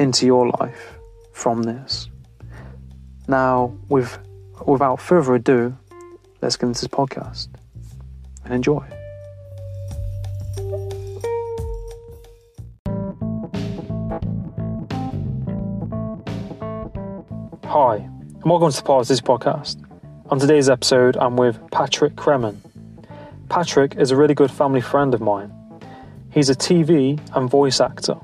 into your life from this. Now, with, without further ado, let's get into this podcast and enjoy. Hi, and welcome to the Parr City Podcast. On today's episode, I'm with Patrick Cremin. Patrick is a really good family friend of mine. He's a TV and voice actor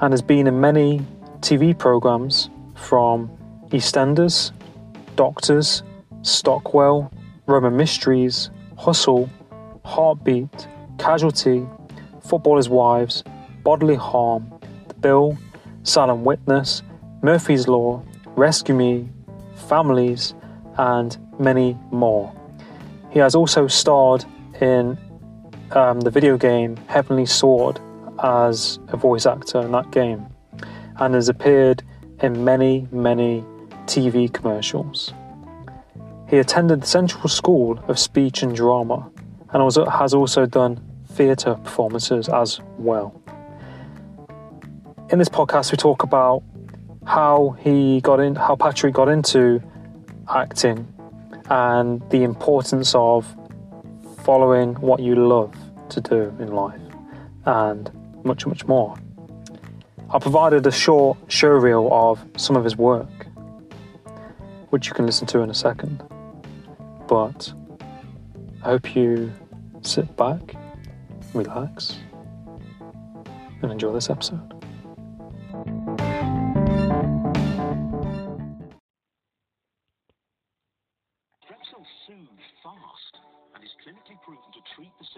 and has been in many TV programs from EastEnders, Doctors, Stockwell, Roman Mysteries, Hustle, Heartbeat, Casualty, Footballers' Wives, Bodily Harm, The Bill, Silent Witness, Murphy's Law, Rescue Me, Families, and many more. He has also starred in um, the video game Heavenly Sword as a voice actor in that game and has appeared in many, many TV commercials. He attended the Central School of Speech and Drama and also has also done theatre performances as well. In this podcast, we talk about how he got in, how Patrick got into acting, and the importance of following what you love to do in life, and much, much more. I provided a short show reel of some of his work, which you can listen to in a second. But I hope you sit back, relax, and enjoy this episode.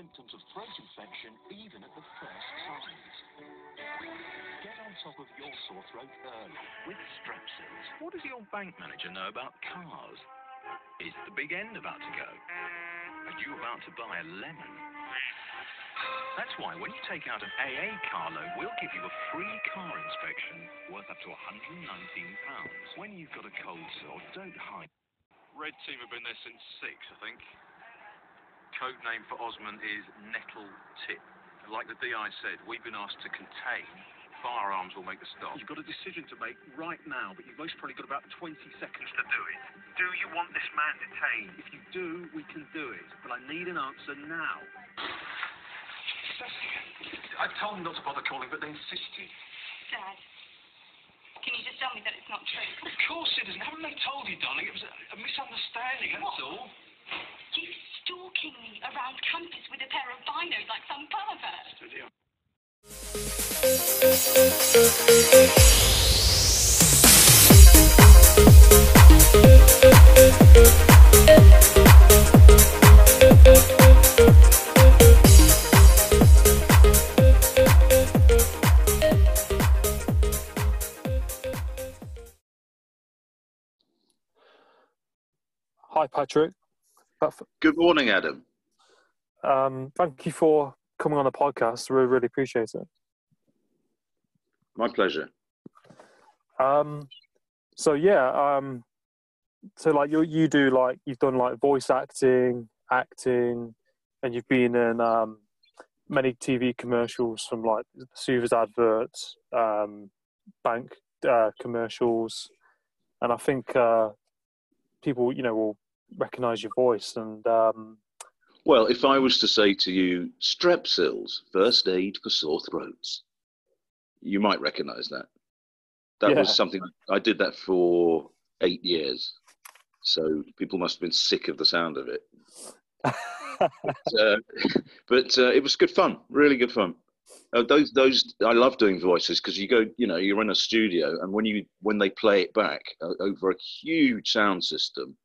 Symptoms of throat infection even at the first signs. Get on top of your sore throat early with Strepsils. What does your bank manager know about cars? Is the big end about to go? Are you about to buy a lemon? That's why when you take out an AA car loan, we'll give you a free car inspection worth up to £119. When you've got a cold sore, don't hide. Red team have been there since six, I think. Code name for Osman is Nettle Tip. Like the DI said, we've been asked to contain. Firearms will make the stop. You've got a decision to make right now, but you've most probably got about 20 seconds to do it. Do you want this man detained? If you do, we can do it. But I need an answer now. I told them not to bother calling, but they insisted. Dad, can you just tell me that it's not true? Of course it isn't. Haven't they told you, darling? It was a, a misunderstanding, that's all. Stalking me around campus with a pair of binos like some pervert. Hi, Patrick. Good morning, Adam. Um, thank you for coming on the podcast. We really appreciate it. My pleasure. Um, so yeah, um, so like you you do like you've done like voice acting, acting, and you've been in um, many TV commercials from like Soothers adverts, um, bank uh, commercials, and I think uh, people you know will recognize your voice and um, Well, if I was to say to you, Strepsils, first aid for sore throats, you might recognise that. That Yeah. was something I did that for eight years. So people must have been sick of the sound of it. uh, but uh, it was good fun, really good fun. Uh, those, those, I love doing voices because you go, you know, you're in a studio, and when you when they play it back uh, over a huge sound system,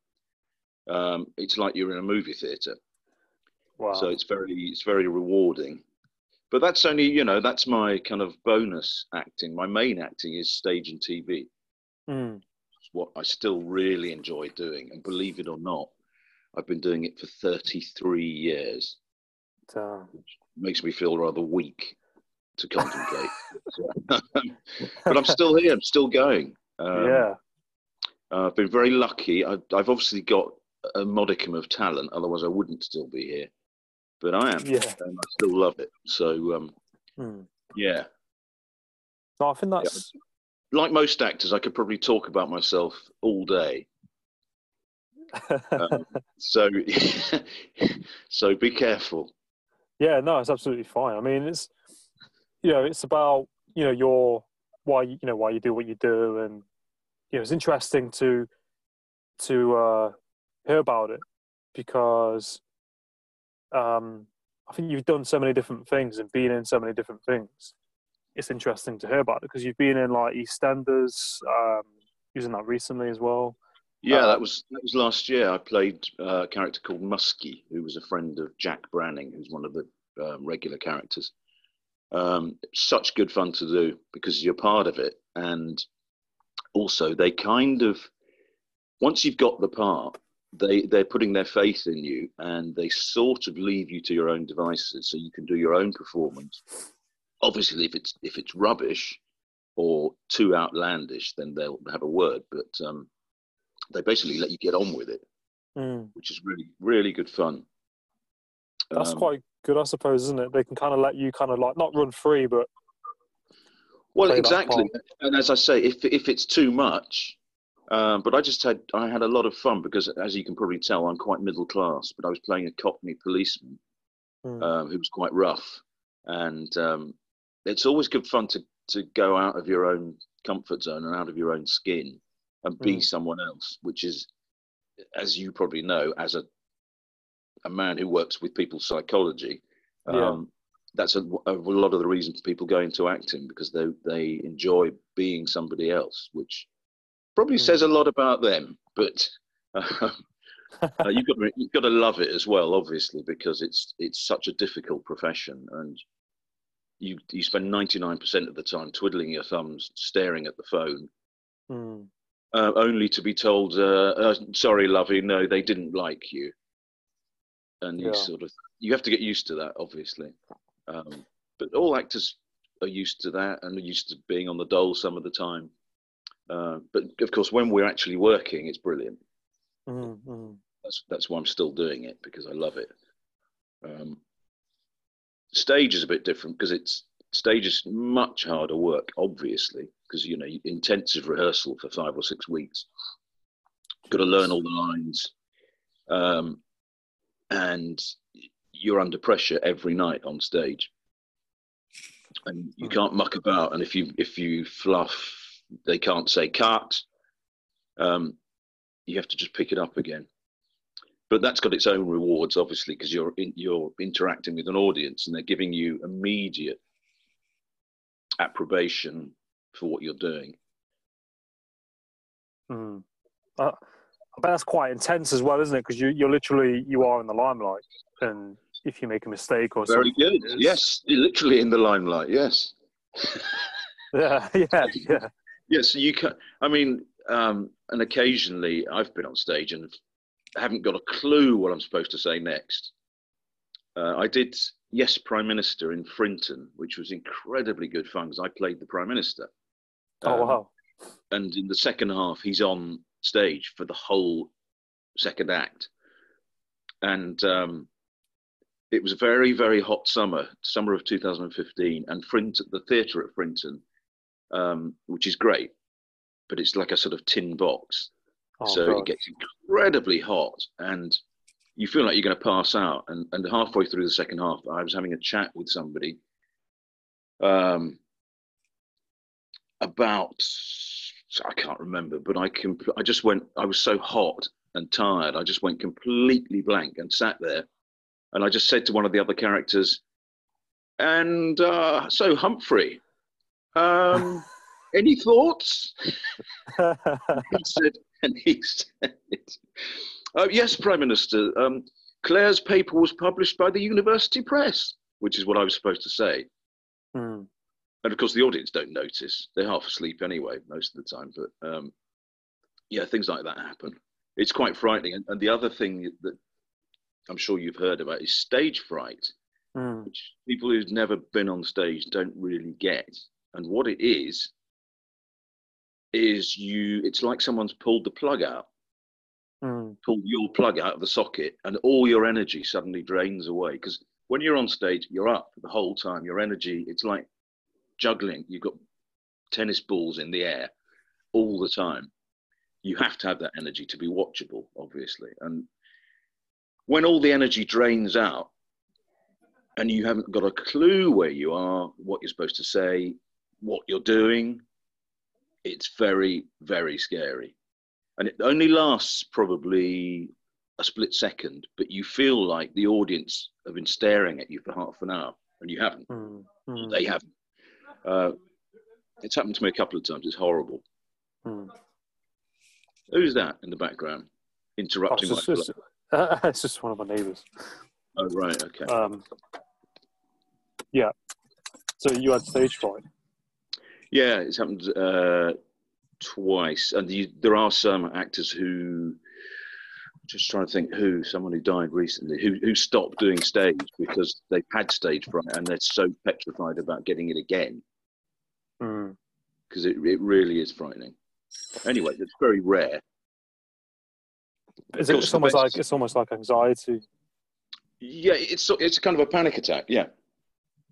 um, it's like you're in a movie theater. wow. So it's very, it's very rewarding. But that's only, you know, that's my kind of bonus acting. My main acting is stage and TV. Mm. It's what I still really enjoy doing, and believe it or not, I've been doing it for 33 years. Damn. makes me feel rather weak to contemplate. but I'm still here. I'm still going. Um, yeah. uh, I've been very lucky. I've, I've obviously got a modicum of talent, otherwise I wouldn't still be here. But I am, Yeah. and I still love it. So um, Mm. yeah, No, I think that's like most actors, I could probably talk about myself all day. Um, so so be careful. yeah. No, it's absolutely fine. I mean, it's you know, it's about you know your why you you know why you do what you do, and you know, it's interesting to to uh, hear about it because um, I think you've done so many different things and been in so many different things. It's interesting to hear about it because you've been in like EastEnders, um, using that recently as well. Yeah, Uh, that was that was last year. I played uh, a character called Muskie, who was a friend of Jack Branning, who's one of the um, regular characters. Um, such good fun to do because you're part of it, and also they kind of once you've got the part, they they're putting their faith in you, and they sort of leave you to your own devices, so you can do your own performance. Obviously, if it's if it's rubbish or too outlandish, then they'll have a word, but um, they basically let you get on with it, Mm. which is really really good fun. That's Um, quite good, I suppose, isn't it? They can kind of let you kind of like not run free, but well exactly. And as I say, if if it's too much, um, but I just had I had a lot of fun because, as you can probably tell, I'm quite middle class. But I was playing a Cockney policeman mm, um, who was quite rough, and um, it's always good fun to to go out of your own comfort zone and out of your own skin and be Mm. someone else, which is, as you probably know, as a a man who works with people's psychology, Yeah. um, that's a, a lot of the reasons people go into acting because they they enjoy being somebody else, which probably Mm. says a lot about them. But uh, uh, you've got to, you've got to love it as well, obviously, because it's it's such a difficult profession, and you you spend ninety nine percent of the time twiddling your thumbs, staring at the phone, mm, uh, only to be told, uh, uh, "Sorry, lovey, no, they didn't like you," and you Yeah. sort of you have to get used to that, obviously. Um, but all actors are used to that and are used to being on the dole some of the time. Uh, but of course, when we're actually working, it's brilliant. mm, mm. That's that's why I'm still doing it because I love it. Um, stage is a bit different because it's stage is much harder work, obviously, because you know intensive rehearsal for five or six weeks. Got to learn all the lines, um, and you're under pressure every night on stage, and you Hmm. can't muck about. And if you if you fluff, they can't say cut. Um, you have to just pick it up again but that's got its own rewards, obviously, because you're in, you're interacting with an audience and they're giving you immediate approbation for what you're doing. Mm. Uh, I bet that's quite intense as well, isn't it? Because you, you're literally you are in the limelight, and if you make a mistake or Very something, good. Yes, literally in the limelight. Yes. yeah, yeah, yeah, yes, you can. I mean, um, and occasionally I've been on stage and haven't got a clue what I'm supposed to say next. Uh, I did Yes Prime Minister in Frinton, which was incredibly good fun because I played the Prime Minister. Oh Um, wow, and in the second half he's on stage for the whole second act and um, it was a very very hot summer summer of 2015 and Frint- the theatre at frinton um, which is great but it's like a sort of tin box oh, so God. it gets incredibly hot and you feel like you're going to pass out and, and halfway through the second half i was having a chat with somebody um, about I can't remember, but I can. I just went. I was so hot and tired. I just went completely blank and sat there, and I just said to one of the other characters, "And uh, so Humphrey, um, any thoughts?" he said, and he said, oh, "Yes, Prime Minister. Um, Claire's paper was published by the University Press," which is what I was supposed to say. Hmm. And of course, the audience don't notice; they're half asleep anyway most of the time. But um, yeah, things like that happen. It's quite frightening. And, and the other thing that I'm sure you've heard about is stage fright, Hmm. which people who've never been on stage don't really get. And what it is is you. It's like someone's pulled the plug out, Hmm. pulled your plug out of the socket, and all your energy suddenly drains away. Because when you're on stage, you're up the whole time. Your energy, it's like juggling. You've got tennis balls in the air all the time. You have to have that energy to be watchable, obviously. And when all the energy drains out and you haven't got a clue where you are, what you're supposed to say, what you're doing, it's very, very scary. And it only lasts probably a split second, but you feel like the audience have been staring at you for half an hour and you haven't. Hmm. Hmm. They haven't. Uh, it's happened to me a couple of times. It's horrible. Hmm. Who's that in the background Oh, interrupting it's, my just, flow? it's, it's just one of my neighbours. Oh, right. Okay. Um, yeah. So you had stage fright. Yeah, it's happened uh, twice, and you, there are some actors who. Just trying to think who someone who died recently who who stopped doing stage because they've had stage fright and they're so petrified about getting it again Hmm. because it it really is frightening. Anyway, it's very rare. Is it, it's almost like it's almost like anxiety. Yeah, it's it's kind of a panic attack. Yeah.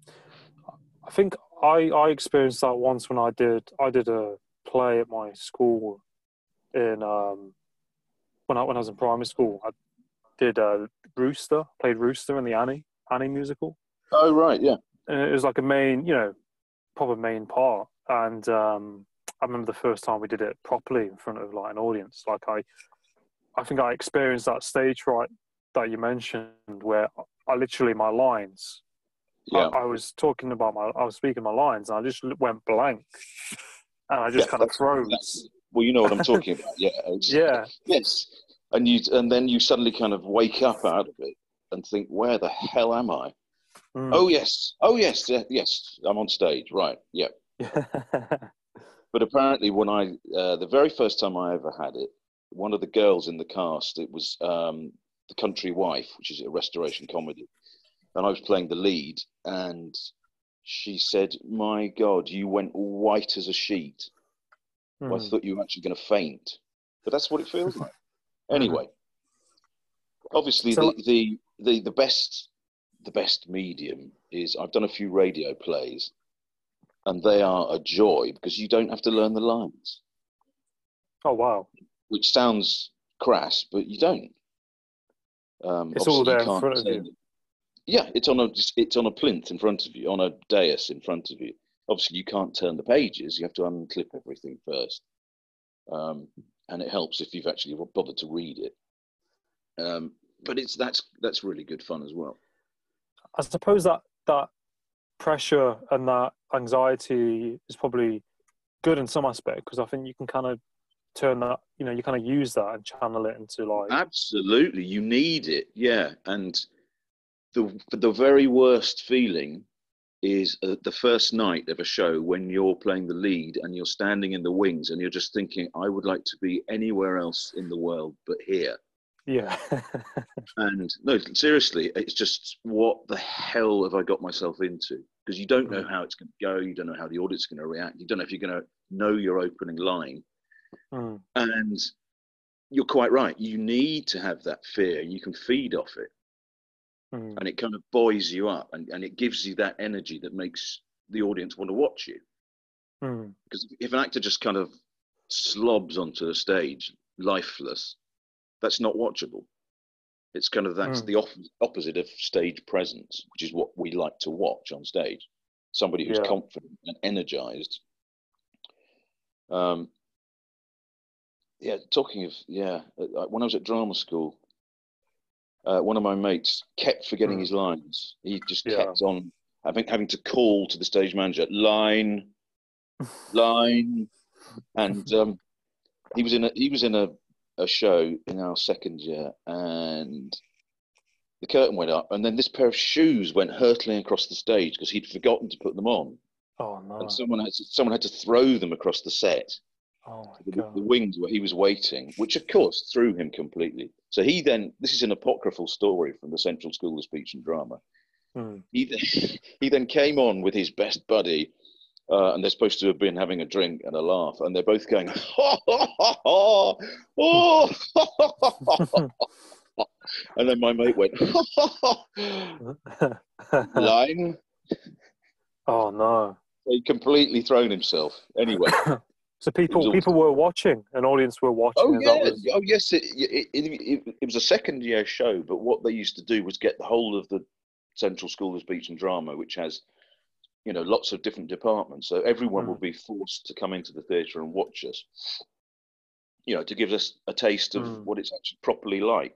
I think I, I experienced that once when I did I did a play at my school in um when I when I was in primary school. I did uh, Rooster, played Rooster in the Annie Annie musical, Oh right, yeah. and it was like a main you know proper main part. And um, I remember the first time we did it properly in front of like an audience. Like I, I think I experienced that stage fright that you mentioned, where I literally my lines Yeah. I, I was talking about my, I was speaking my lines, and I just went blank, and I just Yeah, kind of froze. that's- Well, you know what I'm talking about. Yeah. Yeah, Yes. And you and then you suddenly kind of wake up out of it and think, where the hell am I? Mm. Oh yes. Oh yes. yeah, Yes. I'm on stage. Right. Yeah. But apparently, when I uh, the very first time I ever had it, one of the girls in the cast, it was um, the Country Wife, which is a restoration comedy, and I was playing the lead, and she said, "My God, you went white as a sheet. I Mm. thought you were actually going to faint." But that's what it feels like. Anyway, obviously, So- the, the the the best the best medium is I've done a few radio plays, and they are a joy because you don't have to learn the lines oh wow, which sounds crass, but you don't. Um, It's all there in front of you. Yeah, it's on a it's on a plinth in front of you, on a dais in front of you. Obviously, you can't turn the pages; you have to unclip everything first, um, and it helps if you've actually bothered to read it. Um, but it's that's that's really good fun as well. I suppose that that pressure and that anxiety is probably good in some aspect because I think you can kind of turn that, you know, you kind of use that and channel it into like, Absolutely, you need it. Yeah, and the the very worst feeling is uh, the first night of a show when you're playing the lead and you're standing in the wings and you're just thinking, I would like to be anywhere else in the world but here. yeah, And no, seriously, it's just what the hell have I got myself into? Because you don't know how it's going to go, you don't know how the audience is going to react, you don't know if you're going to know your opening line. Mm. And you're quite right. You need to have that fear. You can feed off it. Mm. and it kind of buoys you up and, and it gives you that energy that makes the audience want to watch you. Mm. Because if an actor just kind of slobs onto the stage lifeless, that's not watchable. It's kind of that's Mm. the off- opposite of stage presence, which is what we like to watch on stage. Somebody who's Yeah. confident and energized. Um, yeah, talking of yeah, uh, when I was at drama school, uh, one of my mates kept forgetting Hmm. his lines. He just Yeah. kept on having having to call to the stage manager, line, line, and um, he was in a he was in a, a show in our second year, and the curtain went up, and then this pair of shoes went hurtling across the stage because he'd forgotten to put them on, Oh no. and someone had to, someone had to throw them across the set Oh my the, god. the wings where he was waiting, which of course threw him completely. So he then, this is an apocryphal story from the Central School of Speech and Drama. Hmm. He then, he then came on with his best buddy, uh, and they're supposed to have been having a drink and a laugh, and they're both going, ha ha ha oh, and then my mate went, ha, ha, ha, line. oh no. He completely thrown himself. Anyway. So people people were watching, an audience were watching. Oh yeah, was- oh yes. It, it, it, it was a second year show, but what they used to do was get the whole of the Central School of Speech and Drama, which has, you know, lots of different departments. So everyone Hmm. would be forced to come into the theatre and watch us. You know, to give us a taste of Hmm. what it's actually properly like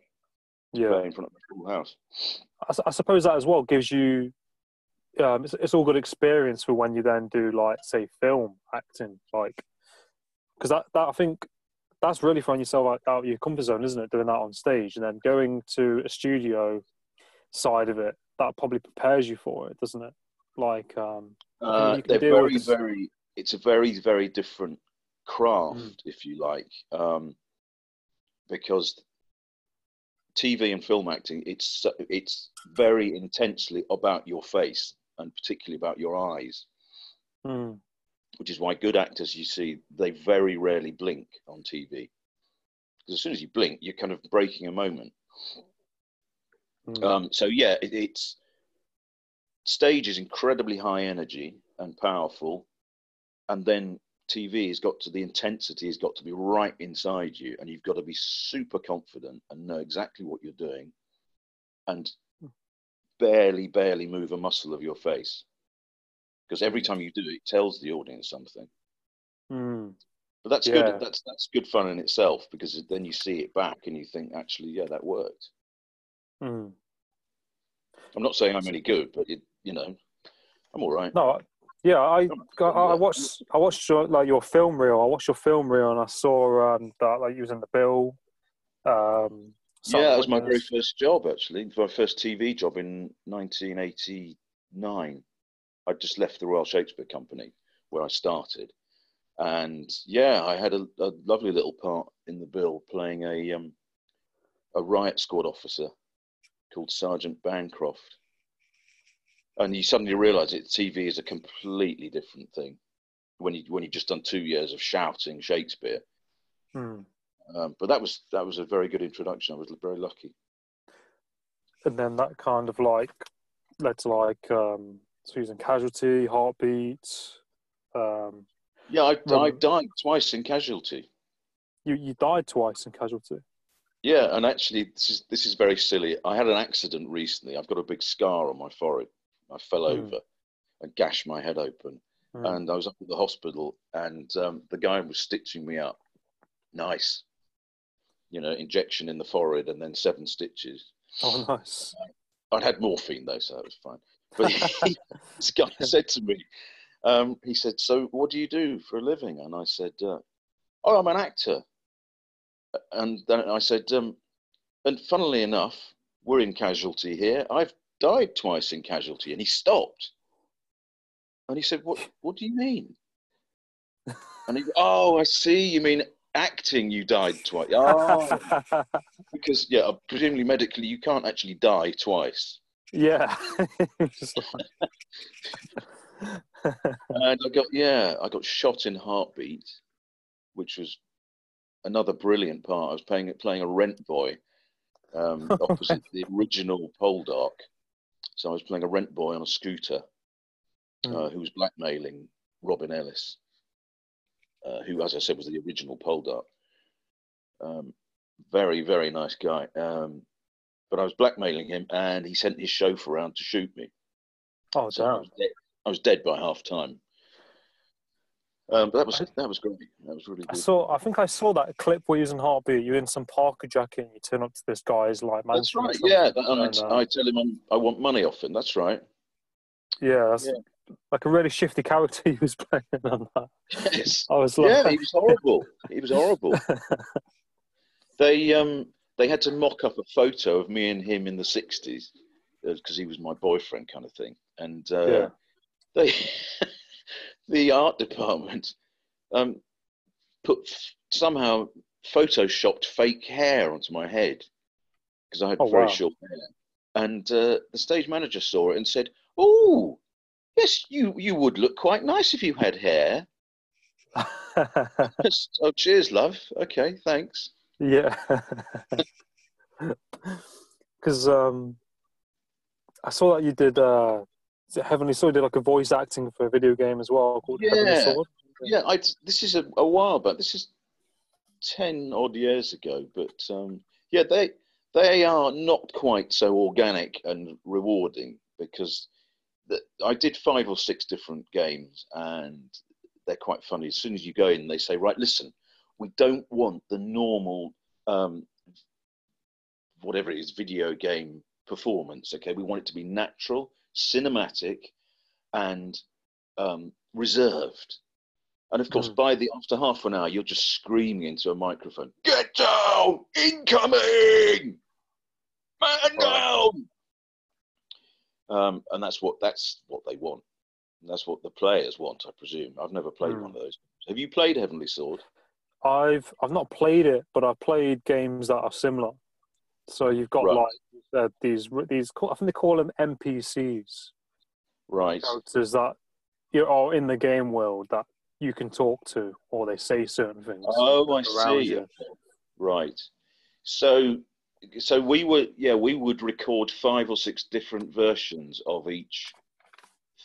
yeah. in front of a full house. I, I suppose that as well gives you. Um, it's, it's all good experience for when you then do like say film acting, like because that, that I think that's really throwing yourself out, out of your comfort zone, isn't it? Doing that on stage and then going to a studio side of it, that probably prepares you for it, doesn't it? Like, um, Uh, they're with very, very. It's a very, very different craft, Mm. if you like, um, because TV and film acting, it's it's very intensely about your face and particularly about your eyes, hmm, which is why good actors you see they very rarely blink on TV. Because as soon as you blink, you're kind of breaking a moment. hmm. Um, so yeah, it, it's stage is incredibly high energy and powerful, and then TV has got to the intensity has got to be right inside you, and you've got to be super confident and know exactly what you're doing, and barely, barely move a muscle of your face, because every time you do it, it tells the audience something. Hmm. But that's Yeah. good. That's that's good fun in itself because then you see it back and you think, actually, yeah, that worked. Hmm. I'm not saying I'm any good, but it, you know, I'm all right. No, yeah, I I, I watched I watched your, like your film reel. I watched your film reel and I saw um, that like you was in the bill. Um, Yeah, that was my very first job actually. My first TV job in 1989. I just left the Royal Shakespeare Company where I started, and yeah, I had a, a lovely little part in the bill playing a um, a riot squad officer called Sergeant Bancroft. And you suddenly realise that TV is a completely different thing when you when you've just done two years of shouting Shakespeare. Hmm. Um, but that was that was a very good introduction. I was very lucky. and then that kind of like led to like um, Susan Casualty, Heartbeat. Um, Yeah, I, I died twice in casualty. you you died twice in Casualty. Yeah, and actually, this is this is very silly. I had an accident recently. I've got a big scar on my forehead. I fell Hmm. over and gashed my head open, Hmm. and I was up at the hospital, and um, the guy was stitching me up. Nice, you know, injection in the forehead and then seven stitches. Oh, nice. I'd had morphine though, so that was fine. But he, this guy said to me, um, he said, "So what do you do for a living?" And I said, uh, "Oh, I'm an actor." And then I said, um, "And funnily enough, we're in casualty here. I've died twice in casualty." And he stopped, and he said, "What? What do you mean?" And he, "Oh, I see. You mean acting? You died twice? Oh, because yeah, presumably medically, you can't actually die twice." Yeah. And I got yeah, I got shot in Heartbeat, which was another brilliant part. I was playing playing a rent boy um, opposite the original Poldark. So I was playing a rent boy on a scooter uh, who was blackmailing Robin Ellis, uh, who, as I said, was the original Poldark. Um, very very nice guy. Um, but I was blackmailing him, and he sent his chauffeur around to shoot me. oh, So I damn. was dead, I was dead by half time. Um, but that was that was great. That was really I good. saw. I think I saw that clip where you're using Heartbeat. You're in some parka jacket. and You turn up to this guy's like That's right. Yeah, that, and I, and, uh, I tell him I'm, I want money off him. That's right. yeah, that's Yeah. like a really shifty character he was playing on that. Yes. I was like, yeah, he was horrible. He was horrible. they um they had to mock up a photo of me and him in the '60s because he was my boyfriend, kind of thing. And uh, Yeah. they the art department um put somehow photoshopped fake hair onto my head because I had Oh, very wow. short hair. And uh, the stage manager saw it and said, "Oh, yes, you you would look quite nice if you had hair." oh, cheers, love. Okay, thanks. Yeah, because um, I saw that you did. Uh, is it Heavenly Sword? Did like a voice acting for a video game as well called Heavenly Yeah. Sword. Yeah, I this is a, a while back. This is ten odd years ago, but um, yeah, they they are not quite so organic and rewarding because the, I did five or six different games, and they're quite funny. As soon as you go in, they say, "Right, listen, we don't want the normal um, whatever it is video game performance. Okay, we want it to be natural, cinematic, and um, reserved." And of course, Mm. by the after half an hour, you're just screaming into a microphone, "Get down! Incoming! Man down!" Um, and that's what that's what they want. And that's what the players want, I presume. I've never played Mm. one of those. Have you played Heavenly Sword? I've I've not played it, but I've played games that are similar. So you've got Right. like uh, these these I think they call them NPCs Right. characters that you are in the game world that you can talk to or they say certain things. Oh, I see. you. Right. So, so we were, yeah, we would record five or six different versions of each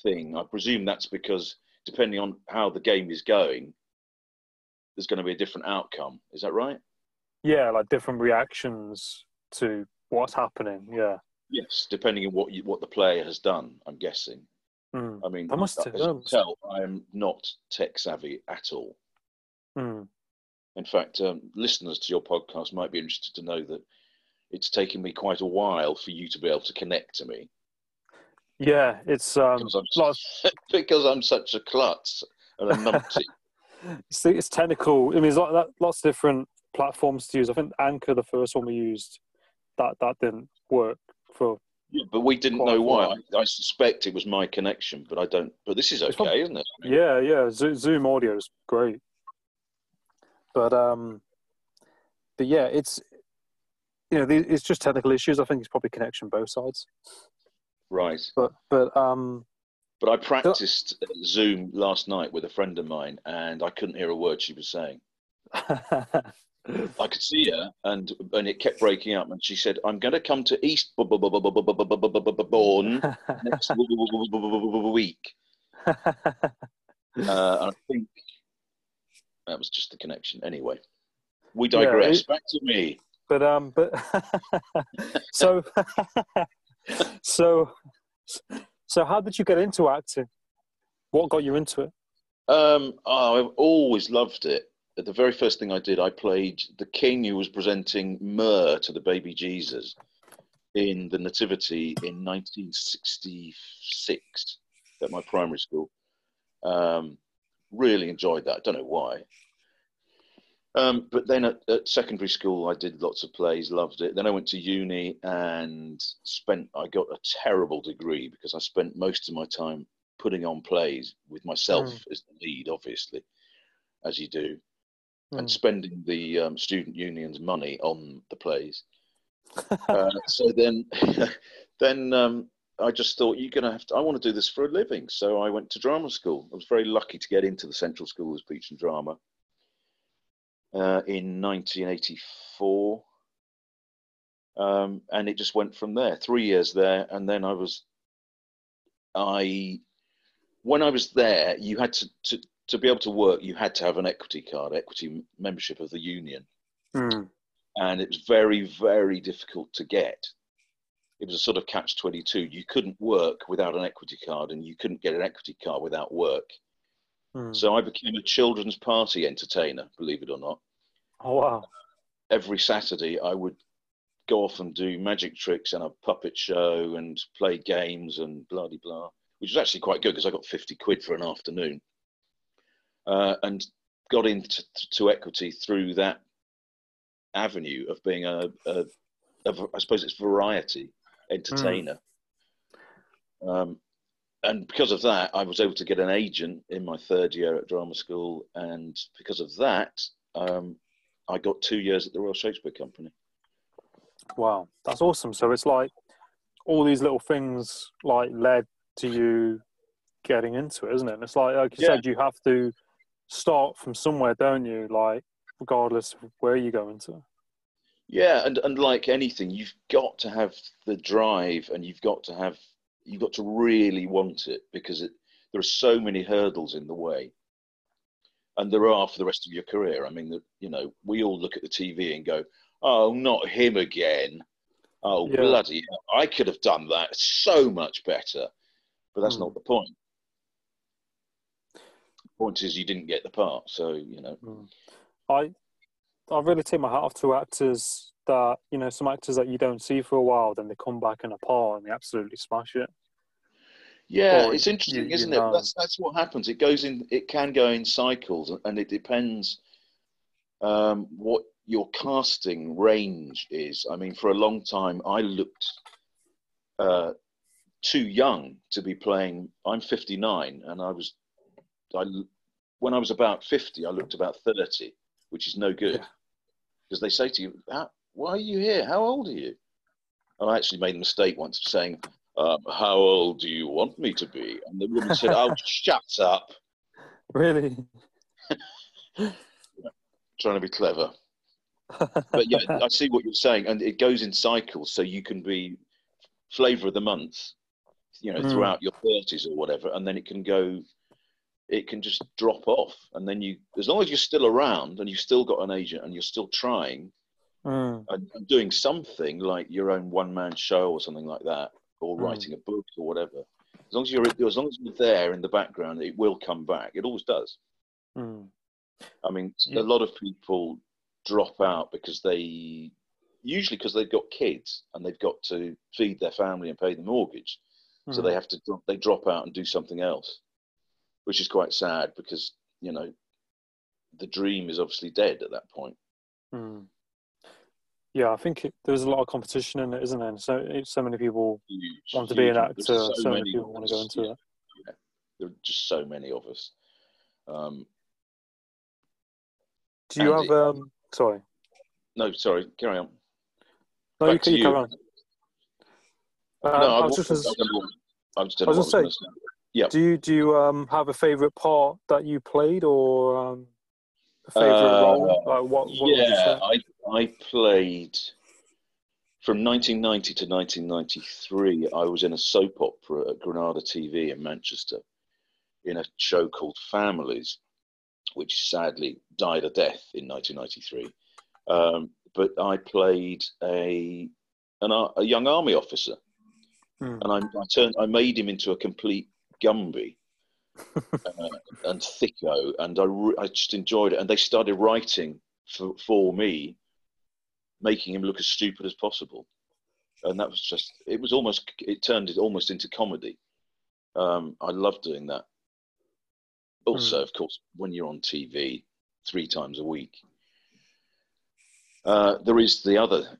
thing. I presume that's because depending on how the game is going, there's going to be a different outcome. Is that right? Yeah, like different reactions to what's happening. Yeah. Yes. Depending on what you, what the player has done, I'm guessing. Mm. I mean, I must as have- you tell I'm not tech savvy at all. Mm. In fact, um, listeners to your podcast might be interested to know that it's taken me quite a while for you to be able to connect to me Yeah, it's um because I'm, because I'm such a klutz and a numpty. It's, it's technical. I mean, there's lot, lots of different platforms to use. I think Anchor, the first one we used, that that didn't work for. Yeah, but we didn't know why. I, I suspect it was my connection, but I don't. But this is okay, prob- isn't it? Yeah, yeah. Zoom audio is great, but um, but yeah, it's you know, it's just technical issues. I think it's probably connection both sides. Right. But but um, But I practiced Zoom last night with a friend of mine, and I couldn't hear a word she was saying. I could see her, and and it kept breaking up. And she said, "I'm going to come to Eastbourne next week." Uh, I think that was just the connection. Anyway, we Yeah, digress. it- Back to me. but um, but so so so how did you get into acting? What got you into it? Um, oh, I've always loved it. The very first thing I did, I played the king who was presenting myrrh to the baby Jesus in the Nativity in 1966 at my primary school. Um, really enjoyed that. I don't know why. Um, but then at, at secondary school, I did lots of plays, loved it. Then I went to uni and spent, I got a terrible degree because I spent most of my time putting on plays with myself Mm. as the lead, obviously, as you do, Mm. and spending the um, student union's money on the plays. uh, so then, then um, I just thought you're going to have to. I want to do this for a living, so I went to drama school. I was very lucky to get into the Central School of Speech and Drama uh, in 1984. Um, and it just went from there. Three years there, and then I was, I, when I was there, you had to, to to be able to work, you had to have an equity card, equity membership of the union, Mm. and it was very, very difficult to get. It was a sort of catch twenty two. You couldn't work without an equity card, and you couldn't get an equity card without work. Hmm. So I became a children's party entertainer, believe it or not. Oh wow. Every Saturday, I would go off and do magic tricks and a puppet show and play games and blah blah blah, which was actually quite good because I got 50 quid for an afternoon. Uh, and got into to equity through that avenue of being a, a, a I suppose it's variety entertainer. Um, and because of that, I was able to get an agent in my third year at drama school, and because of that, um, I got two years at the Royal Shakespeare Company. Wow, that's awesome. So it's like all these little things like led to you getting into it, isn't it? And it's like like you Yeah. said, you have to start from somewhere, don't you? Like regardless of where you go into. Yeah, and, and like anything, you've got to have the drive, and you've got to have you've got to really want it because it, there are so many hurdles in the way, and there are for the rest of your career. I mean, the, you know, we all look at the TV and go, "Oh, not him again." Oh, Yeah. bloody! I could have done that so much better, but that's Hmm. not the point. The point is, you didn't get the part, so you know. I I really take my hat off to actors that you know some actors that you don't see for a while, then they come back in a part and they absolutely smash it. Yeah, Or it's interesting, you- you isn't know. it? That's that's what happens. It goes in. It can go in cycles, and it depends um, what your casting range is. I mean, for a long time, I looked uh, too young to be playing. I'm 59, and I was, I when I was about 50, I looked about 30, which is no good Yeah. because they say to you, "How- "Why are you here? How old are you?" And I actually made a mistake once of saying, um, "How old do you want me to be?" And the woman said, "Oh, shut up." Really? Trying to be clever. But yeah, I see what you're saying, and it goes in cycles, so you can be flavour of the month, you know, Mm. throughout your 30s or whatever, and then it can go, it can just drop off, and then you, as long as you're still around and you've still got an agent and you're still trying Mm, doing something like your own one-man show or something like that, or Mm. writing a book or whatever, as long as you're, as long as you're there in the background, it will come back. It always does. mm, I mean, Yeah. a lot of people drop out because they usually because they've got kids and they've got to feed their family and pay the mortgage, so mm. they have to they drop out and do something else, which is quite sad because you know the dream is obviously dead at that point. Mm. Yeah, I think it, there's a lot of competition in it, isn't there? So it- so many people Huge, want to be an actor. there's So, many many people want to go us, into yeah. it. There are just so many of us. Um, Do you Andy. have? Um, sorry, no, sorry, carry on. no, you Back to can you you. carry on. Uh, no, I I, was just, I, don't know what- I just I was what I gonna was going to say. Yeah. do you do you um have a favorite part that you played or um, a favorite Uh, role? Like what? what would you yeah, say? I I played from 1990 to 1993. I was in a soap opera at Granada TV in Manchester, in a show called Families, which sadly died a death in 1993. Um, but I played a an, a young army officer, Hmm. and I, I turned I made him into a complete Gumby uh, and thicko, and I, re- I just enjoyed it. And they started writing for, for me, making him look as stupid as possible. And that was just, it was almost, it turned it almost into comedy. Um, I love doing that. Also, Hmm. of course, when you're on TV three times a week, uh, there is the other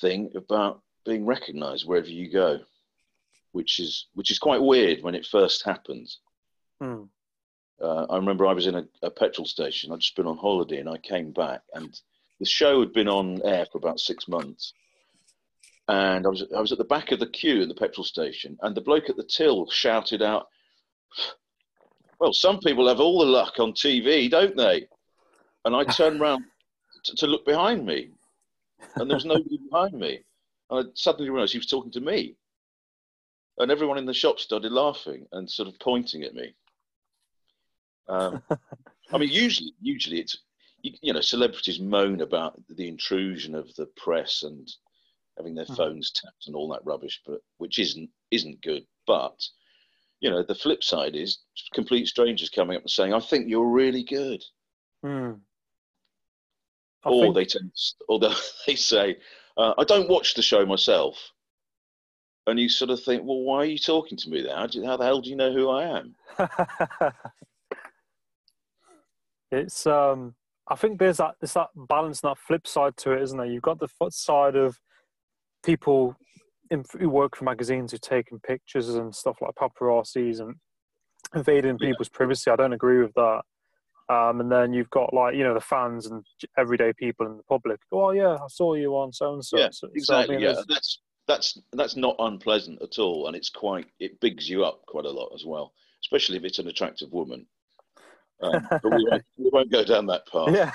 thing about being recognised wherever you go, which is which is quite weird when it first happens. Hmm. Uh, I remember I was in a, a petrol station. I'd just been on holiday and I came back, and the show had been on air for about six months. And I was I was at the back of the queue at the petrol station, and the bloke at the till shouted out, "Well, some people have all the luck on TV, don't they?" And I turned round to, to look behind me, and there was nobody behind me. And I suddenly realised he was talking to me, and everyone in the shop started laughing and sort of pointing at me. Um, I mean, usually, usually it's you, you know celebrities moan about the intrusion of the press and having their Mhm. phones tapped and all that rubbish, but which isn't isn't good. But you know, the flip side is complete strangers coming up and saying, "I think you're really good," Hmm. I or think- they tend, or they they say, uh, "I don't watch the show myself," and you sort of think, "Well, why are you talking to me then? How, do, how the hell do you know who I am?" it's um I think there's that there's that balance and that flip side to it, isn't there? You've got the foot side of people in, who work for magazines who taking pictures and stuff like paparazzis and invading Yeah. people's privacy. I don't agree with that. Um, and then you've got like you know the fans and everyday people in the public. Oh yeah, I saw you on so and so. yeah, So- so, I exactly. mean, yeah, that's that's that's not unpleasant at all, and it's quite it bigs you up quite a lot as well, especially if it's an attractive woman. Um, but we won't, we won't go down that path. Yeah.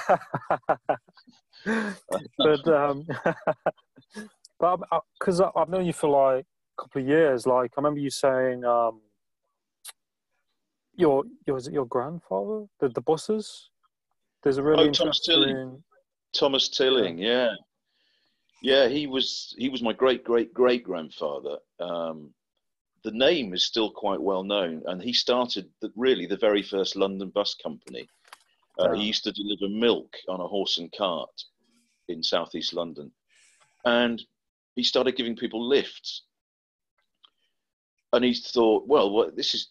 but um, but because I've known you for like a couple of years, like I remember you saying um, your your your grandfather the the buses. There's a really Oh, Thomas Tilling. Thomas Tilling, yeah, yeah, he was he was my great great great grandfather. Um, the name is still quite well known, and he started the, really the very first London bus company. Uh, Wow. He used to deliver milk on a horse and cart in southeast London, and he started giving people lifts. And he thought, well, what, this is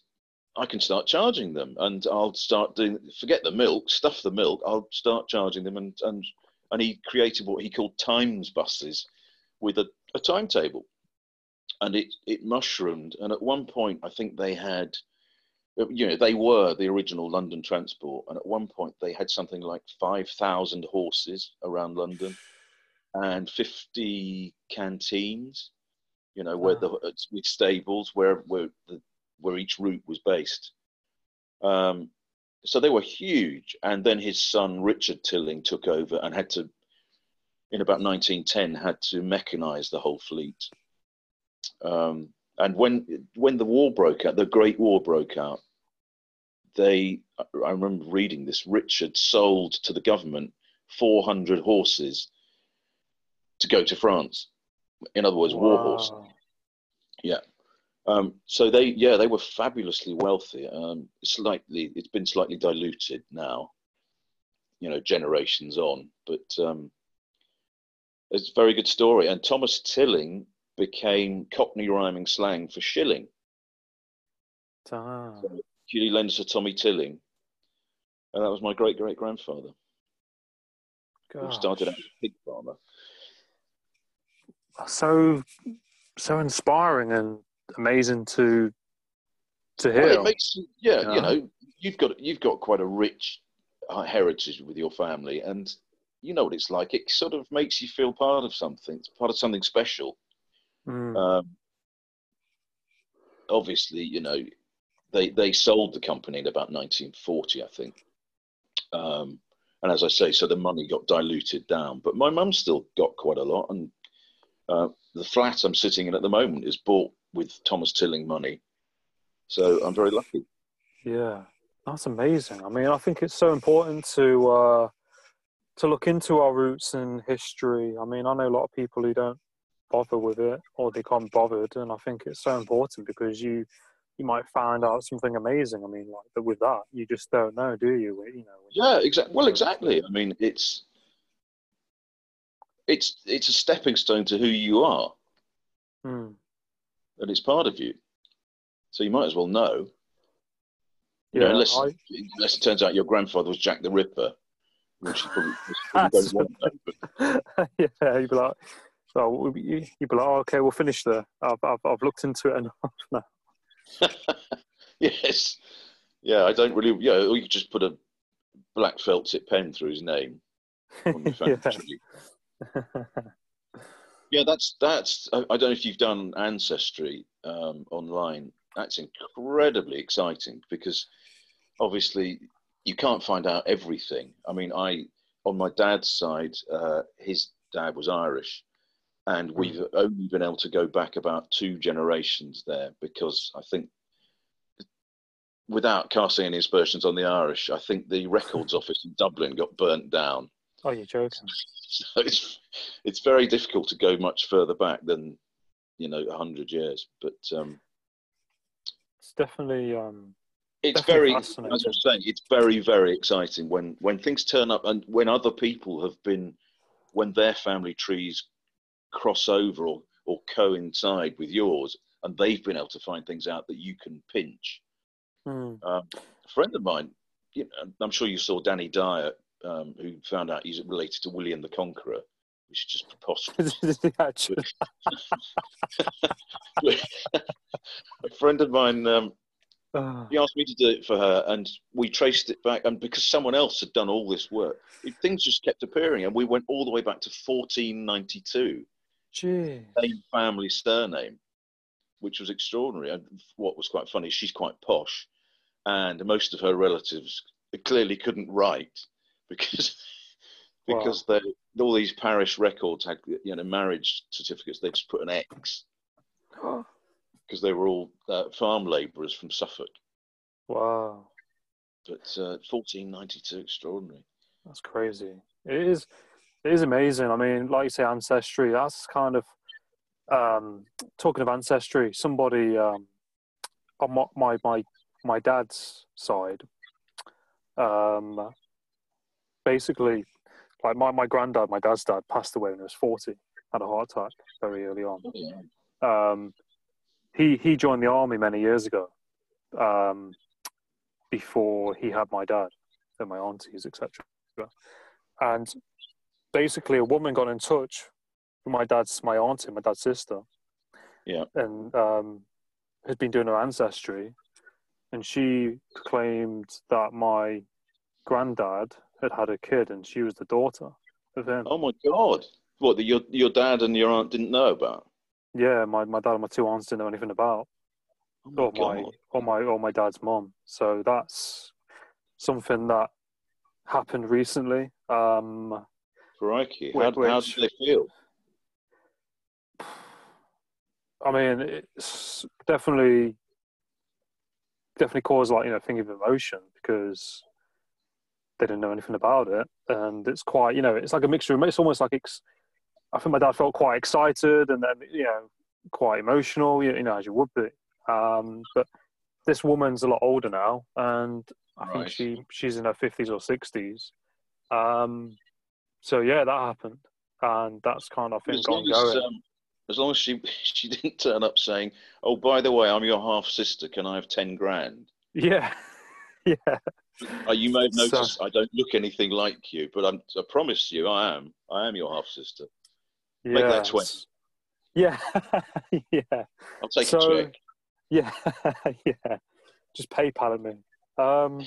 I can start charging them, and I'll start doing. Forget the milk, stuff the milk. I'll start charging them, and and and he created what he called times buses, with a, a timetable, and it it mushroomed. And at one point, I think they had, you know, they were the original London Transport, and at one point they had something like five thousand horses around London, and fifty canteens, you know, where the with stables where where the where each route was based. Um, so they were huge. And then his son Richard Tilling took over and had to, in about 1910, had to mechanize the whole fleet. Um, and when when the war broke out, the Great War broke out, they I remember reading this. Richard sold to the government 400 horses to go to France. In other words, war horse. Yeah. Um, so they, yeah, they were fabulously wealthy. Um, slightly, it's been slightly diluted now, you know, generations on. But um, it's a very good story. And Thomas Tilling became Cockney rhyming slang for shilling. Damn. Julie lends to Tommy Tilling, and that was my great great grandfather who started out as a pig farmer. so so inspiring and amazing to to Well, hear. it makes yeah, Yeah. you know, you've got you've got quite a rich uh, heritage with your family, and you know what it's like. It sort of makes you feel part of something, part of something special. Mm. Um, obviously, you know, they they sold the company in about 1940, I think. Um, and as I say, so the money got diluted down. But my mum still got quite a lot, and uh, the flat I'm sitting in at the moment is bought with Thomas Tilling money. So I'm very lucky. Yeah, that's amazing. I mean, I think it's so important to uh, to look into our roots and history. I mean, I know a lot of people who don't bother with it or they can't be bothered, and I think it's so important because you you might find out something amazing. I mean, like but with that, you just don't know, do you? You know. Yeah, exactly. Well, exactly. I mean, it's it's it's a stepping stone to who you are, Mm. and it's part of you. So you might as well know. You know, Yeah, unless I- unless it turns out your grandfather was Jack the Ripper, which you probably, probably don't want to know. But yeah, you'd be like, you- you'd be like, oh, okay, we'll finish there. I've, I've, I've looked into it enough now. yes, yeah, I don't really. Yeah, or you could just put a black felt tip pen through his name on your phone. yeah. Yeah, that's that's. I, I don't know if you've done ancestry um, online. That's incredibly exciting because obviously you can't find out everything. I mean, I on my dad's side, uh, his dad was Irish, and we've only been able to go back about two generations there because I think, without casting any aspersions on the Irish, I think the records office in Dublin got burnt down. oh, you're joking. So it's it's very difficult to go much further back than you know hundred years. But um, it's definitely um, it's Definitely very, as I was saying, it's very, very exciting when when things turn up and when other people have been, when their family trees cross over or or coincide with yours, and they've been able to find things out that you can pinch. hmm. Um, a friend of mine, you know, I'm sure you saw Danny Dyer, um, who found out he's related to William the Conqueror, which is just preposterous. A friend of mine um, uh, He asked me to do it for her, and we traced it back. And because someone else had done all this work, it, things just kept appearing. And we went all the way back to 1492, gee. same family surname, which was extraordinary. And what was quite funny, she's quite posh, and most of her relatives clearly couldn't write because Wow. because they all these parish records had you know marriage certificates. They just put an X because they were all uh, farm labourers from Suffolk. wow, But uh, 1492, extraordinary. that's crazy. It is. It is amazing. I mean, like you say, ancestry. That's kind of um, talking of ancestry. Somebody um, on my, my my dad's side, um, basically, like my my granddad, my dad's dad, passed away when he was forty, had a heart attack very early on. um, he he joined the army many years ago, um, before he had my dad and my aunties, etc. And basically, a woman got in touch with my dad's my auntie, my dad's sister, Yeah. and um, had been doing her ancestry, and she claimed that my granddad had had a kid, and she was the daughter of him. Oh my God! What that your your dad and your aunt didn't know about? Yeah, my, my dad and my two aunts didn't know anything about. Oh or my or my or my dad's mom. So that's something that happened recently. Um, Crikey! How, how which- did they feel? I mean, it's definitely definitely caused like you know thing of emotion because they didn't know anything about it, and it's quite you know it's like a mixture. It's almost like it's. I think my dad felt quite excited and then you know quite emotional, you know as you would be. Um, but this woman's a lot older now, and I think she she's in her fifties or sixties. Um, so yeah, that happened, and that's kind of I think As long ongoing. as, um, as long as she she didn't turn up saying, "Oh, by the way, I'm your half sister. Can I have ten grand?" Yeah, yeah, Uh, you may have So- noticed I don't look anything like you, but I'm, I promise you, I am. I am your half sister. Make that 20. Yeah, yeah, I'll take So- a check. yeah, yeah. Just PayPal me. Um,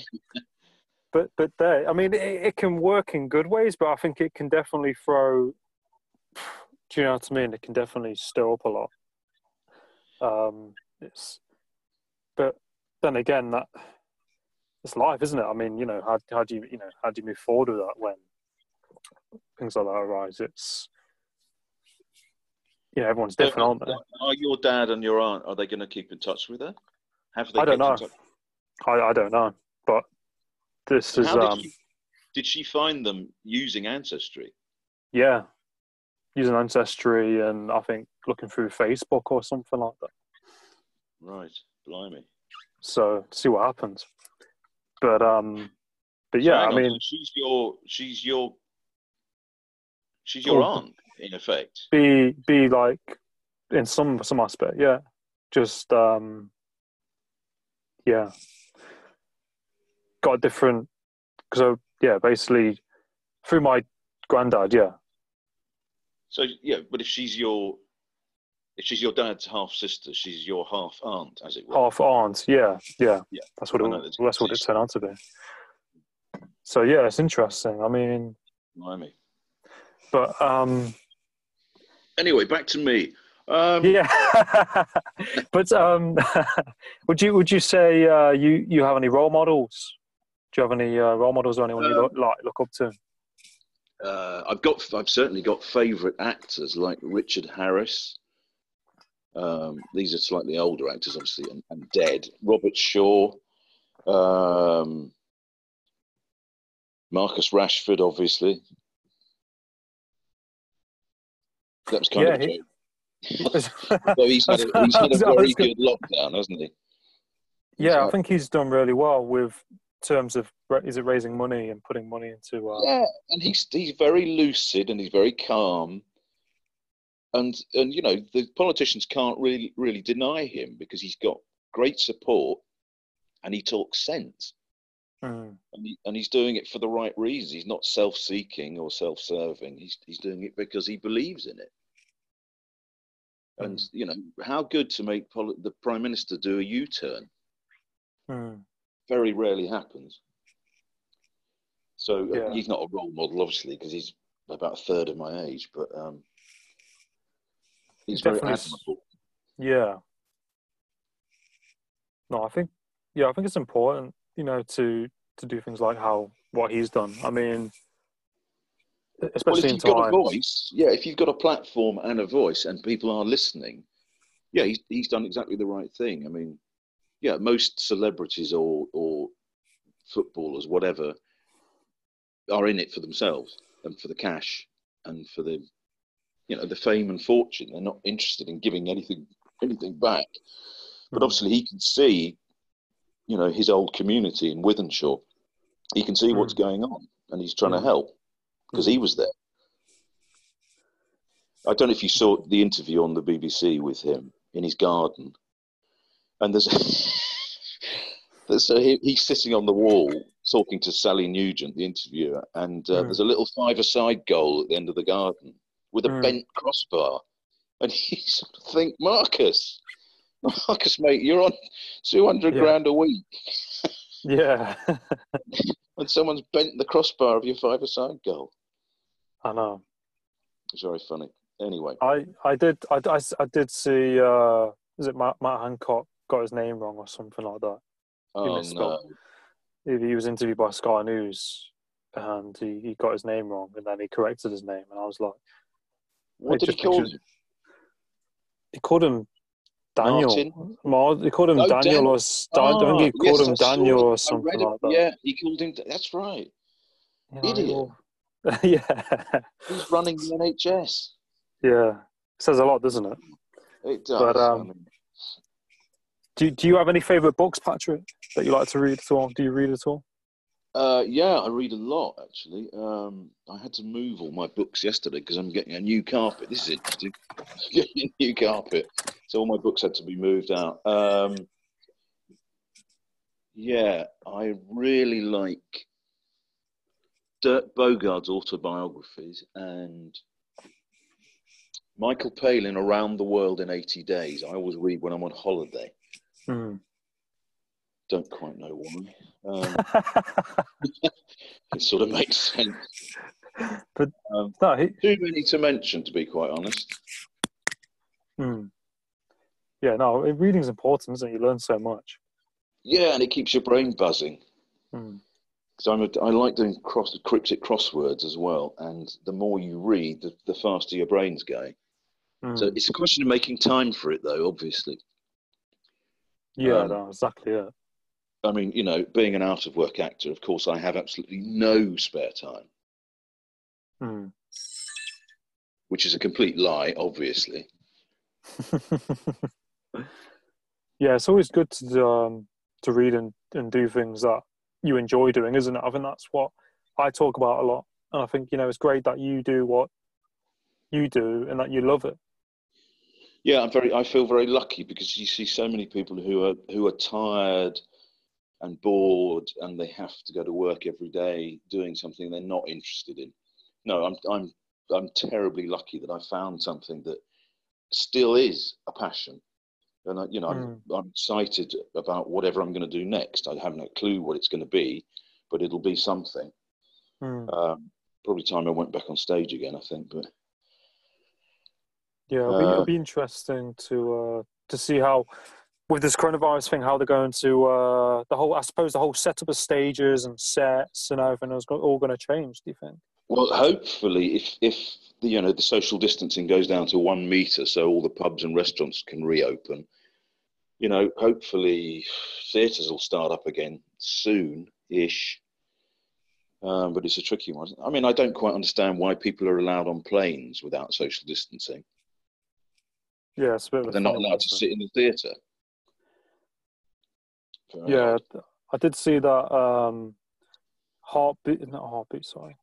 but but there, I mean, it, it can work in good ways, but I think it can definitely throw. Do you know what I mean? It can definitely stir up a lot. Um, it's, but then again, that it's life, isn't it? I mean, you know, how how do you you know how do you move forward with that when things like that arise? It's you know everyone's So, different, aren't they? Are your dad and your aunt are they going to keep in touch with her? Have they? I don't know. I, I don't know, this is did, um she, did she find them using Ancestry? yeah, using ancestry and I think looking through Facebook or something like that. Right, blimey. So see what happens. But um, but yeah, hang I mean, so she's your she's your she's your aunt in effect. be be like in some some aspect, yeah. Just um, yeah, got a different because yeah, basically through my granddad, yeah, So yeah, but if she's your if she's your dad's half sister, she's your half aunt, as it were. half aunt, yeah, yeah, Yeah, that's what it, know that's- that's what it turned out to be. So yeah, it's interesting. I mean, Blimey. but um, Anyway, back to me. Um, yeah, but um, would you would you say uh, you you have any role models? Do you have any uh, role models or anyone you look, like look up to? uh, I've got I've certainly got favourite actors like Richard Harris. Um, these are slightly older actors, obviously, and, and dead. Robert Shaw, um, Marcus Rashford, obviously. That was kind Yeah, of a he- joke. He's had a, he's had a very good lockdown, hasn't he? Yeah, I think he's done really well with terms of is it raising money and putting money into. Uh, Yeah, and he's he's very lucid and he's very calm. And and you know the politicians can't really really deny him because he's got great support, and he talks sense, mm, and, he, and he's doing it for the right reasons. He's not self-seeking or self-serving. He's he's doing it because he believes in it. And you know how good to make poli- the prime minister do a U-turn. mm, Very rarely happens. So uh, Yeah. he's not a role model, obviously, because he's about a third of my age. But um, he's very Definitely s- admirable. yeah. No, I think yeah, I think it's important, you know, to to do things like how what he's done. I mean, Well, especially if in you've got a voice, yeah, if you've got a platform and a voice, and people are listening, yeah, he's he's done exactly the right thing. I mean, yeah, most celebrities or or footballers, whatever, are in it for themselves and for the cash and for the, you know, the fame and fortune. They're not interested in giving anything anything back. But Mm. obviously, he can see, you know, his old community in Wythenshawe. He can see hmm. what's going on, and he's trying to hmm. help because he hmm. was there. I don't know if you saw the interview on the BBC with him in his garden, and there's a, he, he's sitting on the wall talking to Sally Nugent, the interviewer, and uh, Mm. there's a little five-a-side goal at the end of the garden with a Mm. bent crossbar, and you sort of think, Marcus, Marcus, mate, you're on two hundred Yeah. grand a week, Yeah, and someone's bent the crossbar of your five-a-side goal. I know. It's very funny. Anyway, I I did I, I, I did see. Uh, is it Matt, Matt Hancock got his name wrong or something like that? oh no. misspelled. He he was interviewed by Sky News, and he, he got his name wrong, and then he corrected his name, and I was like, What did he call him? he called him Daniel. Martin? Mar- he called him Oh, Daniel Dan- or S- Dan- I think he called yes, him Daniel or something like that. Yeah, he called him. That's right. You know, idiot. yeah, He's running the NHS. yeah. Says a lot, doesn't it? It does. But, I um, mean, Do Do you have any favourite books, Patrick, that you like to read at all? Do you read at all? uh, yeah, I read a lot actually. Um, I had to move all my books yesterday because I'm getting a new carpet. This is interesting. getting a new carpet, so all my books had to be moved out. Um, yeah, I really like Dirk Bogarde's autobiographies and Michael Palin Around the World in 80 Days. I always read when I'm on holiday. Hmm. Don't quite know why. Um, it sort of makes sense. But- um, no, he, too many to mention, to be quite honest. hmm. Yeah, no, reading's important, isn't it? You learn so much. Yeah, and it keeps your brain buzzing. Hmm. Because I'm a, I like doing cross, cryptic crosswords as well, and the more you read, the, the faster your brain's going. Hmm. So it's a question of making time for it, though. Obviously, yeah, um, no, exactly it. I mean, you know, being an out of work actor, of course, I have absolutely no spare time, Hmm. which is a complete lie, obviously. yeah, it's always good to um, to read and, and do things that you enjoy doing, isn't it? I think that's what I talk about a lot, and I think you know it's great that you do what you do and that you love it. Yeah, I'm very. I feel very lucky because you see so many people who are who are tired and bored, and they have to go to work every day doing something they're not interested in. No, I'm I'm I'm terribly lucky that I found something that still is a passion, and I, you know I'm, I'm excited about whatever I'm going to do next. I have no clue what it's going to be, but it'll be something. Hmm. Um, probably time I went back on stage again. I think, but Yeah, it'll be, it'll Uh, be interesting to uh, to see how with this coronavirus thing how they're going to uh, the whole. I suppose the whole setup of stages and sets and everything is all going to change. Do you think? Well, hopefully, if if the, you know the social distancing goes down to one meter, so all the pubs and restaurants can reopen, you know, hopefully theatres will start up again soon-ish. Um, but it's a tricky one. I mean, I don't quite understand why people are allowed on planes without social distancing. Yeah, it's a bit of They're not allowed one, to sit in the theatre. Very Yeah, I did see that um, heartbeat, not heartbeat, sorry.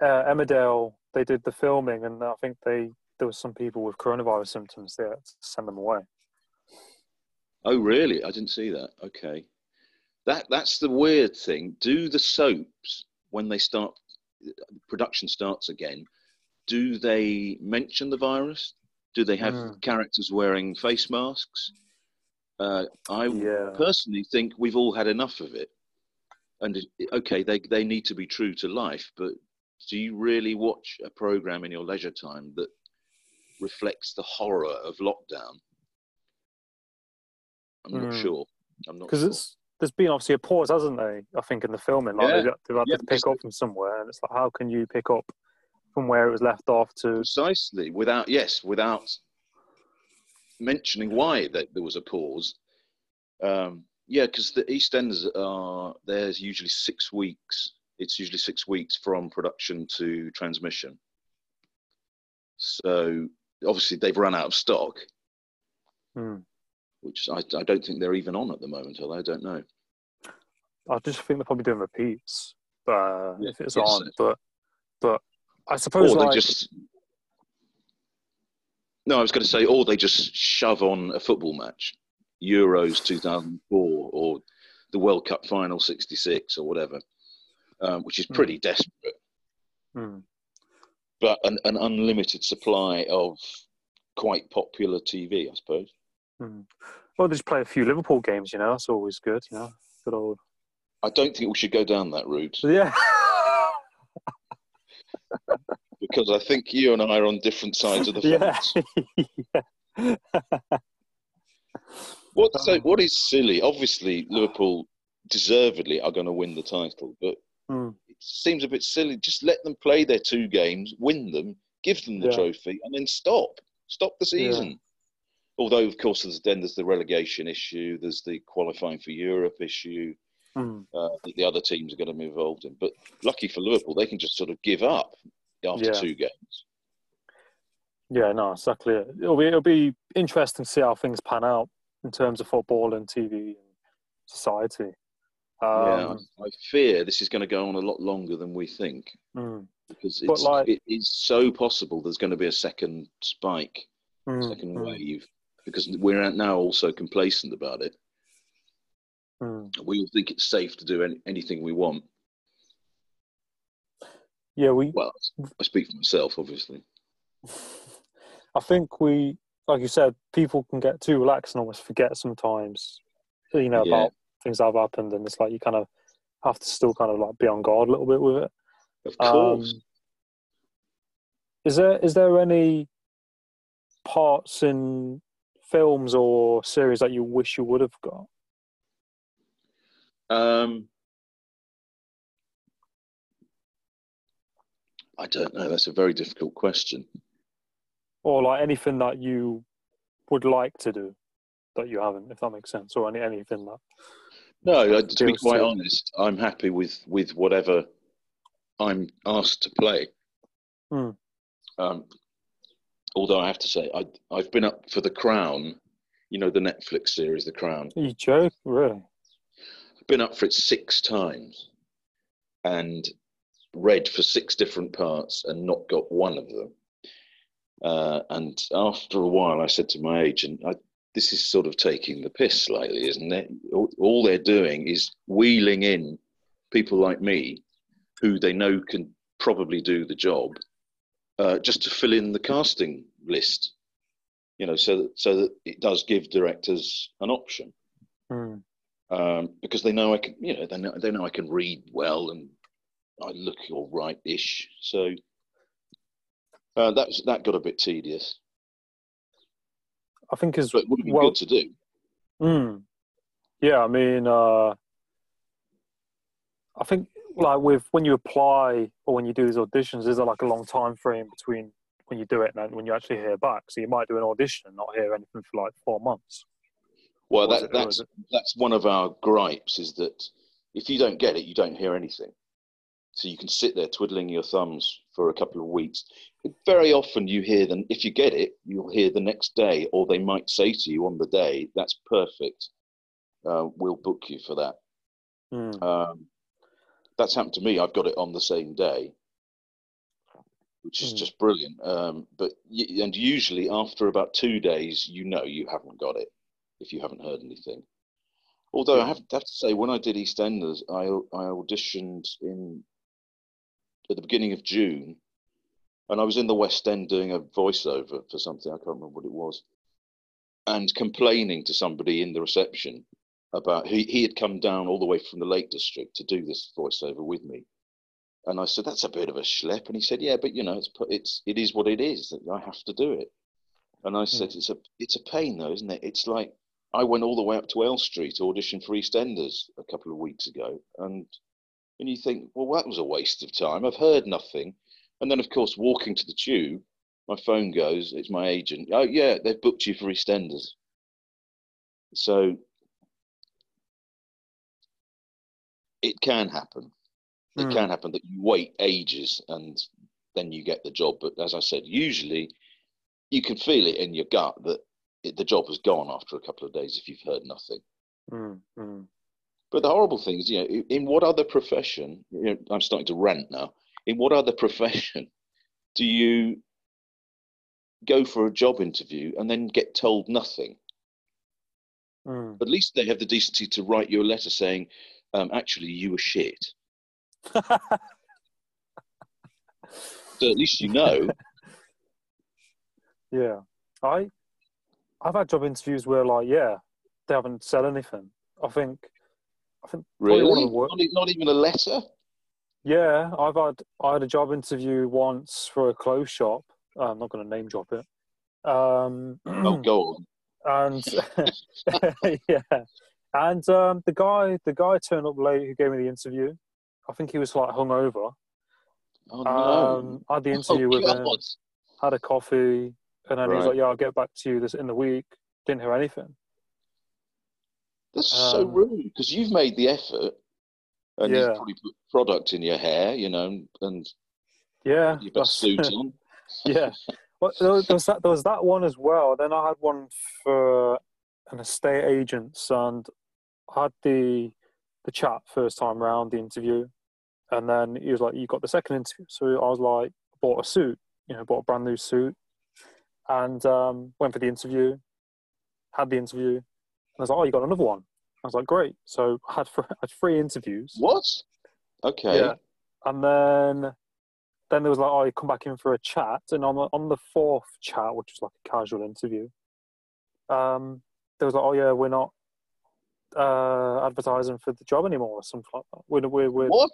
Uh, Emmerdale, they did the filming, and I think they there was some people with coronavirus symptoms there to send them away. Oh, really? I didn't see that. Okay. That that's the weird thing. Do the soaps when they start production starts again? Do they mention the virus? Do they have Mm. characters wearing face masks? Uh, I Yeah. personally think we've all had enough of it. And okay, they they need to be true to life, but do you really watch a program in your leisure time that reflects the horror of lockdown? I'm not Mm. sure. I'm not Because sure. it's there's been obviously a pause, hasn't there? I think in the filming, like Yeah. they've, they've had Yeah, to pick up from somewhere, and it's like, how can you pick up from where it was left off to? precisely without yes without mentioning why that there was a pause um, yeah because the East eastenders are there's usually six weeks it's usually six weeks from production to transmission so obviously they've run out of stock Hmm. which I, I don't think they're even on at the moment although i don't know I just think they're probably doing repeats, uh, Yeah, if it's on. But but I suppose or they just no i was going to say or they just shove on a football match euros 2004 or the world cup final 66 or whatever um, which is Hmm. pretty desperate hmm, but an, an unlimited supply of quite popular tv i suppose hmm. well, they just play a few Liverpool games. You know, that's always good. You know, good old i don't think we should go down that route yeah. because i think you and i are on different sides of the yeah. fence What so, what is silly? Obviously, Liverpool deservedly are going to win the title, but Hmm. it seems a bit silly. Just let them play their two games, win them, give them the Yeah. trophy, and then stop. Stop the Yeah. season. Although, of course, there's then there's the relegation issue. There's the qualifying for Europe issue Hmm. uh, that the other teams are going to be involved in. But lucky for Liverpool, they can just sort of give up after Yeah. two games. Yeah, no, exactly. it. It'll be it'll be interesting to see how things pan out in terms of football and TV and society. yeah, Um, I, I fear this is going to go on a lot longer than we think. mm, because it's, like- it is so possible there's going to be a second spike, mm, second mm, wave, because we're now also complacent about it. Mm. We all think it's safe to do any, anything we want. Yeah, we. Well, I speak for myself, obviously. I think we, like you said, people can get too relaxed and almost forget sometimes, you know, Yeah. about things that have happened, and it's like you kind of have to still kind of like be on guard a little bit with it. Of Um, course. is there is there any parts in films or series that you wish you would have got? Um, I don't know. That's a very difficult question. or like anything that you would like to do that you haven't, if that makes sense, or any anything that. No, uh, to be quite too- honest, I'm happy with with whatever I'm asked to play. Hmm. Um, although I have to say, I I've been up for The Crown, you know, the Netflix series, The Crown. You joke, really? Been up for it six times, and read for six different parts and not got one of them. Uh, and after a while, I said to my agent, I, "This is sort of taking the piss slightly, isn't it? All, they're doing is wheeling in people like me, who they know can probably do the job, uh, just to fill in the casting list. You know, so that so that it does give directors an option." Hmm. Um, because they know I can, you know, they know, they know I can read well and I look all right-ish. So uh, that was, that got a bit tedious, I think is but it would well. good to do. Mm, yeah, I mean, uh, I think like with when you apply or when you do these auditions, there's like a long time frame between when you do it and when you actually hear back. So you might do an audition and not hear anything for like four months. Well, that, it- that's that's one of our gripes is that if you don't get it, you don't hear anything. So you can sit there twiddling your thumbs for a couple of weeks. Very often you hear them. If you get it, you'll hear the next day, or they might say to you on the day, "That's perfect." uh, we'll book you for that. Mm. Um, that's happened to me. I've got it on the same day, which is Hmm. just brilliant. Um, but and usually after about two days, you know you haven't got it if you haven't heard anything. Although I have, have to say, when I did EastEnders, I I auditioned in at the beginning of June, and I was in the West End doing a voiceover for something I can't remember what it was, and complaining to somebody in the reception about he he had come down all the way from the Lake District to do this voiceover with me, and I said that's a bit of a schlep, and he said yeah, but you know it's it's it is what it is. that I have to do it, and I said hmm. it's a it's a pain though, isn't it? It's like I went all the way up to Elstree to audition for EastEnders a couple of weeks ago, and and you think, well, that was a waste of time. I've heard nothing, and then of course walking to the tube, my phone goes. It's my agent. Oh yeah, they've booked you for EastEnders. So it can happen. It Mm. can happen that you wait ages and then you get the job. But as I said, usually you can feel it in your gut that it, the job has gone after a couple of days if you've heard nothing. Mm. Mm. But the horrible thing is, you know, in- in what other profession? You know, I'm starting to rant now. In what other profession do you go for a job interview and then get told nothing? Mm. At least they have the decency to write you a letter saying, um, "Actually, you were shit." So at least you know. Yeah, I, I've had job interviews where like, yeah, they haven't said anything. I think, I think really, of the wor- not, not even a letter. Yeah, I've had I had a job interview once for a clothes shop. Uh, I'm not going to name drop it. Um, Oh, go on. and yeah, and um, the guy the guy turned up late who gave me the interview. I think he was like hungover. Oh no. Um, I had the interview oh, with him, had a coffee, and then Right. like, "Yeah, I'll get back to you this in the week." Didn't hear anything. That's so Um, rude because you've made the effort and Yeah. you've probably put product in your hair, you know, and Yeah, your best suit on. yeah. Well, there was, that there was that one as well. Then I had one for an estate agent, and I had the the chat first time round, the interview, and then he was like, "You got the second interview." So I was like, "Bought a suit, you know, bought a brand new suit, and um, went for the interview, had the interview, and I was like, "Oh, you got another one?" I was like, "Great." So I had, fr- I had three interviews. What? Okay. Yeah. And then then there was like, oh, you come back in for a chat. And on the, on the fourth chat, which was like a casual interview, um, there was like, oh, yeah, we're not uh, advertising for the job anymore or something like that. We're, we're, we're, What?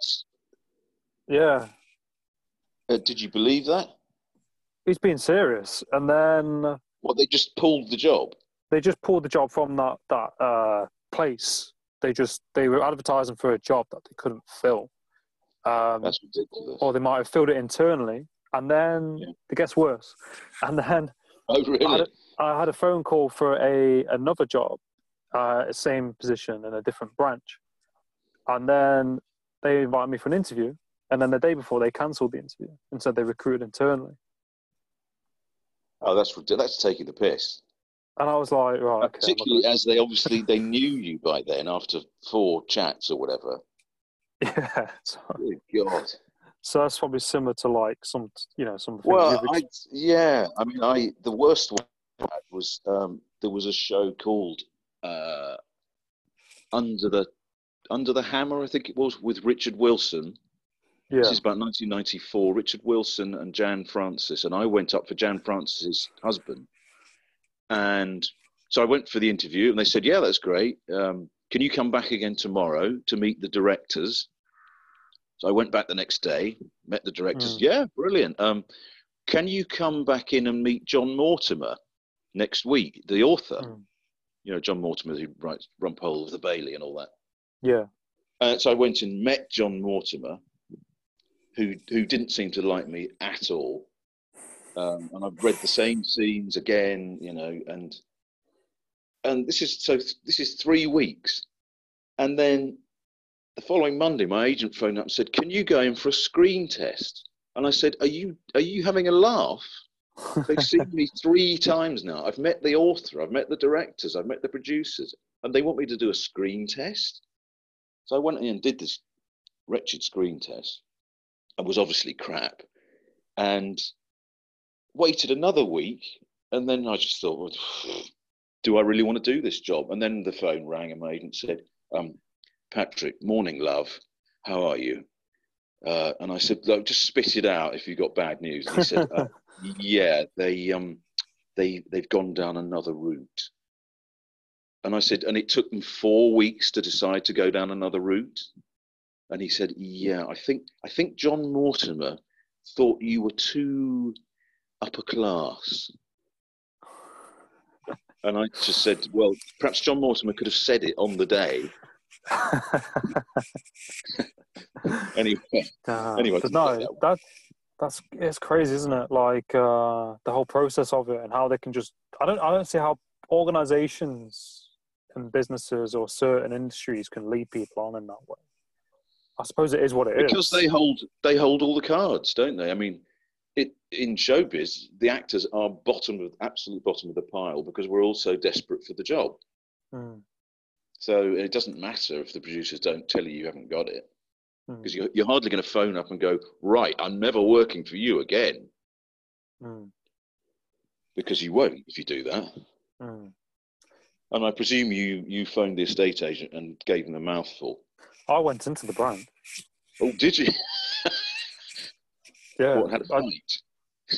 Yeah. Uh, did you believe that? He's being serious. And then What, they just pulled the job? they just pulled the job from that, that uh, place. They just, they were advertising for a job that they couldn't fill. Um, That's ridiculous. or they might have filled it internally. And then Yeah. it gets worse. And then Oh, I had, a, I had a phone call for a another job, uh, same position in a different branch, and then they invited me for an interview, and then the day before they cancelled the interview and said they recruited internally, Oh, that's. That's taking the piss. and I was like, right, okay, Particularly as they obviously they knew you by then after four chats or whatever. yeah. So, Good God. so that's probably similar to like some, you know, some. of the things Well, I yeah. I mean, I the worst one I was um, there was a show called uh, Under the Under the Hammer, I think it was, with Richard Wilson. Yeah, This is about 1994. Richard Wilson and Jan Francis, and I went up for Jan Francis's husband, and so I went for the interview, and they said, "Yeah, that's great. Um, can you come back again tomorrow to meet the directors?" So I went back the next day, met the directors. Mm. Yeah, brilliant. Um, can you come back in and meet John Mortimer next week, the author? Mm. You know, John Mortimer who writes Rumpole of the Bailey and all that. yeah, Uh, so I went and met John Mortimer, who who didn't seem to like me at all. Um, and I've read the same scenes again, you know, and and this is so this is three weeks, and then the following Monday, my agent phoned up and said, "Can you go in for a screen test?" And I said, "Are you are you having a laugh?" They've seen me three times now. I've met the author, I've met the directors, I've met the producers. and they want me to do a screen test. So I went in and did this wretched screen test and was obviously crap and waited another week. And then I just thought, well, do I really want to do this job? And then the phone rang and my agent said, um, Patrick, morning, love. How are you? Uh, and I said, look, just spit it out if you've got bad news. And he said, uh, yeah, they, um, they, they've gone down another route. And I said, and it took them four weeks to decide to go down another route. And he said, yeah, I think, I think John Mortimer thought you were too upper class. And I just said, well, perhaps John Mortimer could have said it on the day. anyway. Anyway, no, that that's it's crazy, isn't it? Like uh, the whole process of it and how they can just I don't I don't see how organizations and businesses or certain industries can lead people on in that way. I suppose it is what it is. because they hold they hold all the cards, don't they? I mean, it in showbiz, the actors are bottom of absolute bottom of the pile because we're all so desperate for the job. Mm, So it doesn't matter if the producers don't tell you you haven't got it mm, because you're, you're hardly going to phone up and go, right, I'm never working for you again mm, because you won't if you do that. mm. And I presume you you phoned the estate agent and gave them a mouthful. I went into the brand. Oh, did you? Yeah, What, had a fight?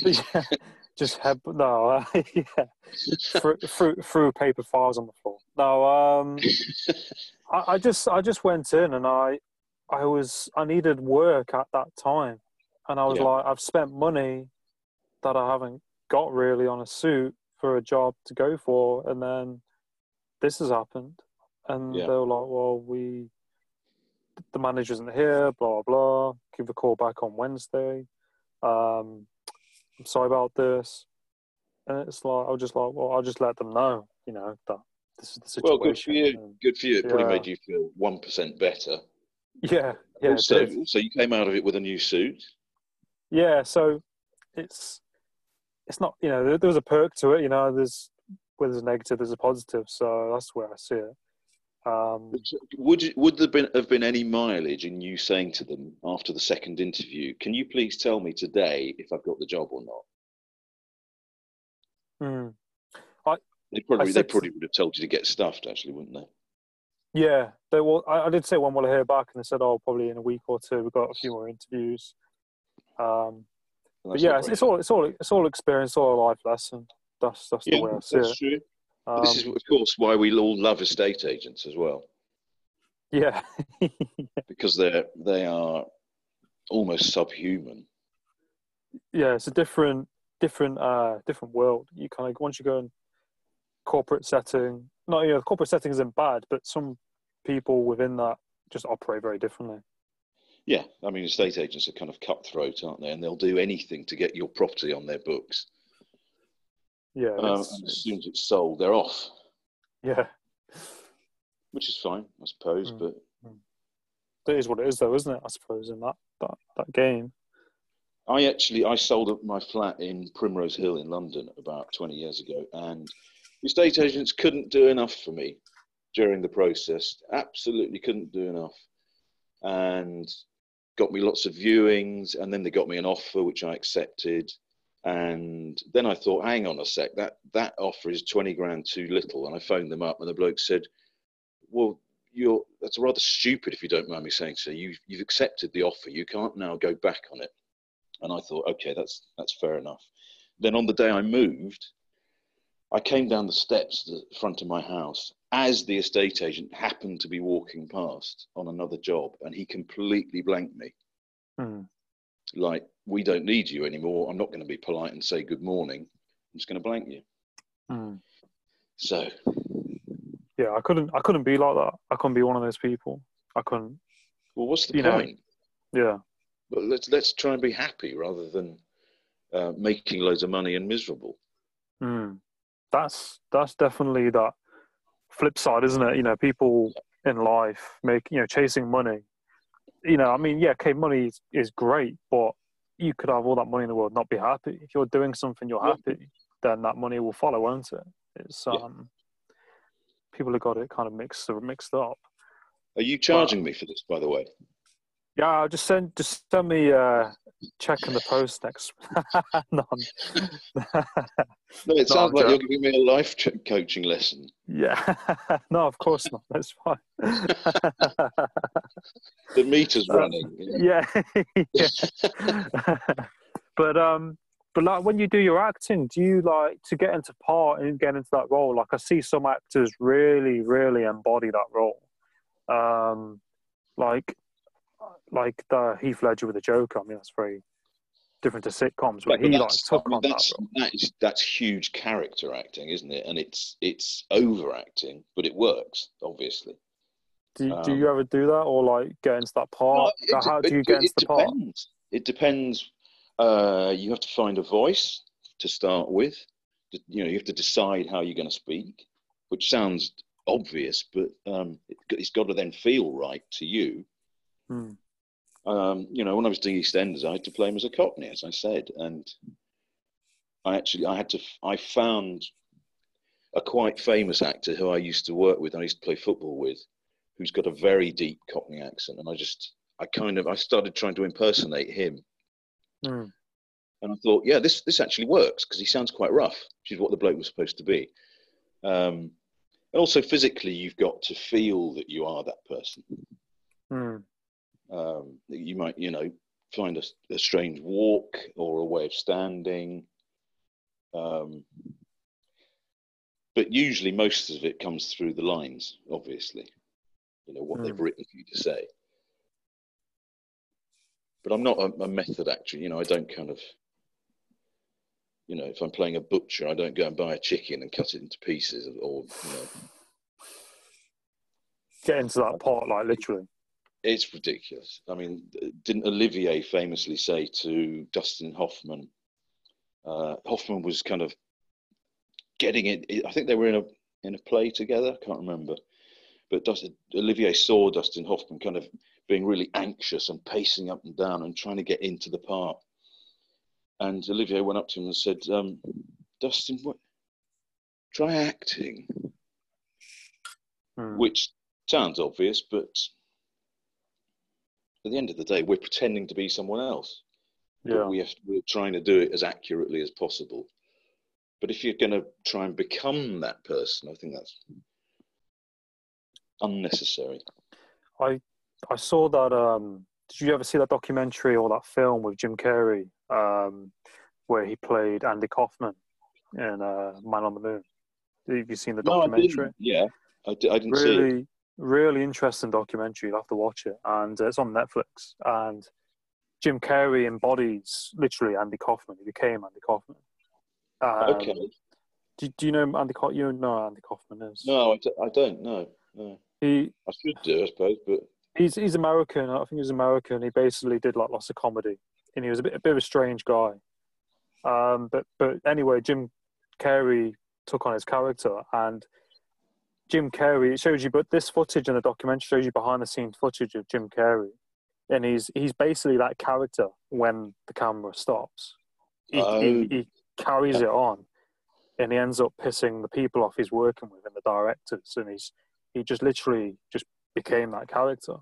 yeah, just had no, uh, yeah, threw, threw, threw paper files on the floor. No, um, I, I just I just went in and I I was I needed work at that time, and I was Yeah. like I've spent money that I haven't got really on a suit for a job to go for, and then this has happened, and Yeah. they were like, well, we the manager isn't here, blah blah. Give a call back on Wednesday. Um, I'm sorry about this. And it's like I was just like, well, I'll just let them know, you know, that this is the situation. Well, good for you. Good for you. It probably made you feel one percent better. yeah, yeah, also, so you came out of it with a new suit. yeah. So it's it's not, you know, there, there was a perk to it. You know, there's where there's a negative, there's a positive. So that's where I see it. Um, Would you, would there been, have been any mileage in you saying to them after the second interview, "Can you please tell me today if I've got the job or not"? hmm. They probably they probably would have told you to get stuffed, actually, wouldn't they? Yeah, they will. I, I did say one will I hear back, and they said, "Oh, probably in a week or two. We've got a few more interviews." Um, but yeah, it's, it's all it's all it's all experience, all a life lesson. That's that's the yeah, way I see it. true. Um, this is, of course, why we all love estate agents as well, yeah, because they're they are almost subhuman. yeah. It's a different different uh different world. You kind of once you go in corporate setting. No, you know, the corporate setting isn't bad, but some people within that just operate very differently. Yeah, I mean, estate agents are kind of cutthroat, aren't they? And they'll do anything to get your property on their books. Yeah, Um, as soon as it's sold, they're off, yeah. which is fine, I suppose. Mm. But It is what it is, though, isn't it? I suppose in that that that game. I actually I sold up my flat in Primrose Hill in London about 20 years ago, and the estate agents couldn't do enough for me during the process. Absolutely couldn't do enough, and got me lots of viewings, and then they got me an offer which I accepted, and then I thought, hang on a sec, that that offer is 20 grand too little, and I phoned them up, and the bloke said, well. You're, that's rather stupid if you don't mind me saying so. You, you've accepted the offer. You can't now go back on it. And I thought, okay, that's that's fair enough. Then on the day I moved, I came down the steps to the front of my house as the estate agent happened to be walking past on another job, and he completely blanked me. Hmm. Like, we don't need you anymore. I'm not going to be polite and say good morning. I'm just going to blank you. Hmm. So, Yeah, I couldn't. I couldn't be like that. I couldn't be one of those people. I couldn't. well, what's the You know. Yeah, But let's let's try and be happy rather than uh, making loads of money and miserable. mm. that's that's definitely that flip side, isn't it? You know, people in life make you know chasing money. You know, I mean, yeah, okay, money is, is great, but you could have all that money in the world, not be happy. If you're doing something you're Yeah. happy, then that money will follow, won't it? It's Yeah. um, people have got it kind of mixed mixed up. Are you charging me for this, by the way? Yeah, just send just send me uh, check in the post next. no, No, it sounds like you're giving me a life ch- coaching lesson. yeah, no, of course not. That's fine. The meter's Uh, running. yeah, yeah. but um, but like when you do your acting, do you like to get into part and get into that role? Like I see some actors really, really embody that role. Um, like like the Heath Ledger with the Joker. I mean, that's very different to sitcoms, but but he like took on that that's, role. that is, that's huge character acting, isn't it? And it's it's overacting, but it works, obviously. Do, you- do um, you ever do that, or like get into that part? No, it how do you it- get into the part? depends. It depends. Uh, you have to find a voice to start with. You know, you have to decide how you're going to speak, which sounds obvious, but um, it, it's got to then feel right to you. Hmm. Um, you know, when I was doing EastEnders, I had to play him as a Cockney, as I said, and I actually I had to I found a quite famous actor who I used to work with. I used to play football with, who's got a very deep Cockney accent, and I just I kind of I started trying to impersonate him, Hmm. and I thought, yeah, this this actually works because he sounds quite rough, which is what the bloke was supposed to be. Um, and also physically, you've got to feel that you are that person Hmm. Um, you might you know find a, a strange walk or a way of standing um, but usually most of it comes through the lines obviously you know what they've Hmm. written for you to say but i'm not a, a method actor you know i don't kind of you know if i'm playing a butcher i don't go and buy a chicken and cut it into pieces or you know Get into that part, like literally. It's ridiculous. I mean, didn't Olivier famously say to Dustin Hoffman? Uh, Hoffman was kind of getting it. I think they were in a in a play together. I can't remember, but Dustin, Olivier saw Dustin Hoffman kind of being really anxious and pacing up and down and trying to get into the part. And Olivier went up to him and said, um, "Dustin, what? Try acting." Hmm. which sounds obvious, but at the end of the day, we're pretending to be someone else. Yeah. We have, we're trying to do it as accurately as possible. But if you're going to try and become that person, I think that's unnecessary. I I saw that. Um, did you ever see that documentary or that film with Jim Carrey, um, where he played Andy Kaufman in uh, Man on the Moon? Have you seen the documentary? No, I didn't. Yeah, I, di- I didn't see it. Really, interesting documentary. You'll have to watch it, and uh, it's on Netflix. And Jim Carrey embodies literally Andy Kaufman. He became Andy Kaufman. Um, Okay. Do, do you know Andy Kaufman? You know Andy Kaufman is. No, I, d- I don't know. No. He I should do, I suppose, but he's he's American. I think he's American. He basically did like lots of comedy, and he was a bit a bit of a strange guy. Um, but but anyway, Jim Carrey took on his character, and Jim Carrey it shows you. But this footage in the documentary shows you behind the scenes footage of Jim Carrey, and he's he's basically that character when the camera stops. He, Oh. he, he carries it on, and he ends up pissing the people off he's working with and the directors, and he's he just literally just became that character.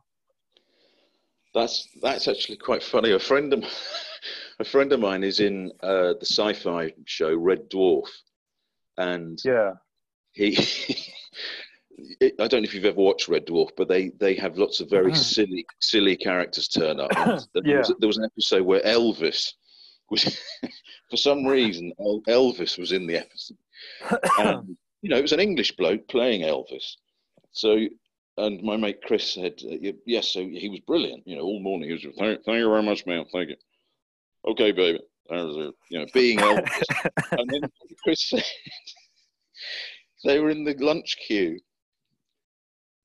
That's that's actually quite funny. A friend of a friend of mine is in uh, the sci-fi show Red Dwarf, and Yeah. he. I don't know if you've ever watched Red Dwarf, but they they have lots of very silly silly characters turn up. There, was, there was an episode where Elvis was, for some reason, Elvis was in the episode. And, you know, it was an English bloke playing Elvis. So, and my mate Chris said, uh, yes, so he was brilliant. You know, all morning he was, thank, thank you very much, man. Thank you. Okay, baby. Was. You know, being Elvis. and then Chris said, they were in the lunch queue.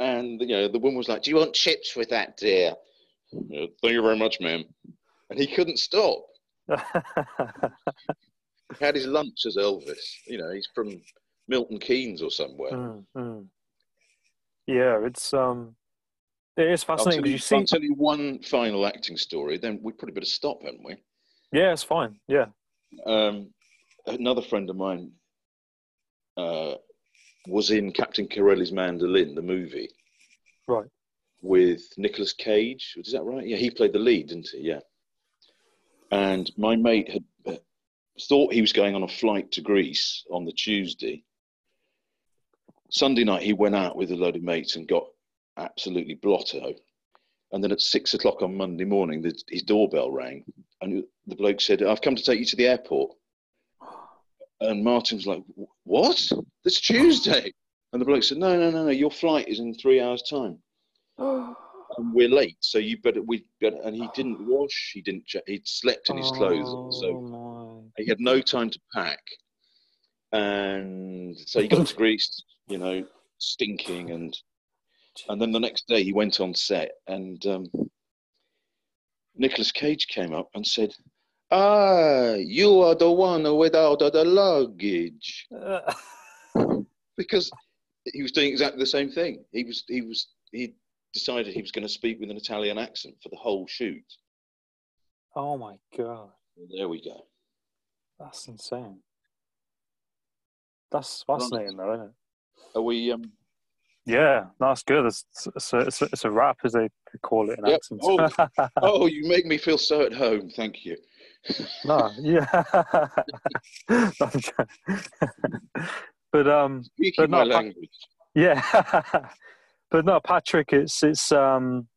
And, you know, the woman was like, do you want chips with that, dear? "Yeah, thank you very much, ma'am. And he couldn't stop. He had his lunch as Elvis. You know, he's from Milton Keynes or somewhere. Mm, mm. Yeah, it's um, it is I'll, fascinating tell because you, you I'll see. tell you one final acting story, then we probably better stop, haven't we? Yeah, it's fine. Yeah, Um, another friend of mine uh, was in Captain Corelli's Mandolin, the movie, Right. with Nicolas Cage. Is that right? Yeah, he played the lead, didn't he? Yeah. And my mate had uh, thought he was going on a flight to Greece on the Tuesday. Sunday night, he went out with a load of mates and got absolutely blotto. And then at six o'clock on Monday morning, the, his doorbell rang, and the bloke said, "I've come to take you to the airport." And Martin was like, "What? It's Tuesday." And the bloke said, "No, no, no, no. Your flight is in three hours' time." and we're late, so you better we better. And he didn't wash. He didn't. He'd slept in his clothes, Oh, so my. he had no time to pack. And so he got to Greece, you know, stinking, and and then the next day he went on set, and um, Nicolas Cage came up and said, "Ah, you are the one without the luggage," because he was doing exactly the same thing. He was he was he decided he was going to speak with an Italian accent for the whole shoot. oh my god, There we go. that's insane. That's fascinating, though, isn't it? Are we? Um, Yeah, that's good. It's, it's, a, it's, a, it's a wrap, as they call it in Yep. accents. Oh. oh, you make me feel so at home. Thank you. No, yeah. but um, Speaking But my no, language. yeah. but no, Patrick, it's it's um,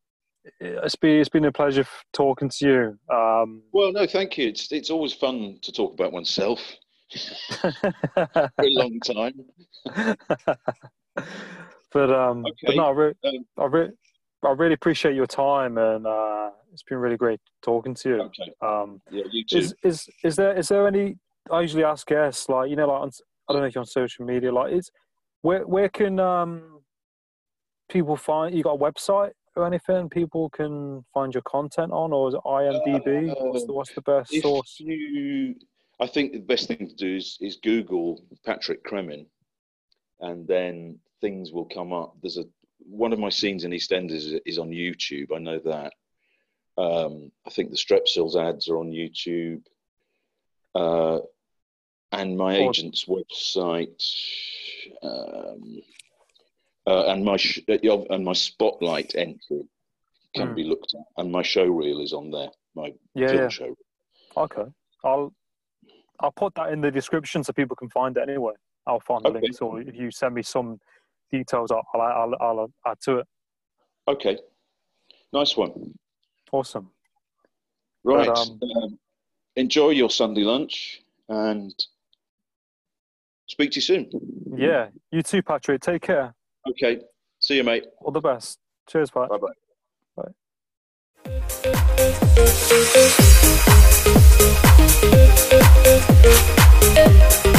it's been it's been a pleasure talking to you. Um, Well, no, thank you. It's it's always fun to talk about oneself for a long time. but um, but Okay. no, I, re- Um, I, re- I really appreciate your time, and uh, it's been really great talking to you. Okay. Um, Yeah, you too. is is is there is there any? I usually ask guests, like you know, like on, I don't know if you're on social media, like is where where can um people find you got a website or anything people can find your content on, or is it IMDb? what's the what's the best source? you, I think the best thing to do is, is Google Patrick Cremin, and then things will come up. There's a one of my scenes in EastEnders is, is on YouTube. I know that. Um, I think the Strepsils ads are on YouTube, uh, and my agent's website, um, uh, and my sh- uh, and my spotlight entry can Hmm. be looked at, and my show reel is on there. My Yeah, film yeah. show. Okay, I'll I'll put that in the description so people can find it anyway. I'll find the Okay. links, or if you send me some details, I'll, I'll, I'll add to it. Okay, nice one. Awesome. Right. But, um, um, enjoy your Sunday lunch and speak to you soon. Yeah. You too, Patrick. Take care. Okay. See you, mate. All the best. Cheers, Pat. Bye bye. Bye.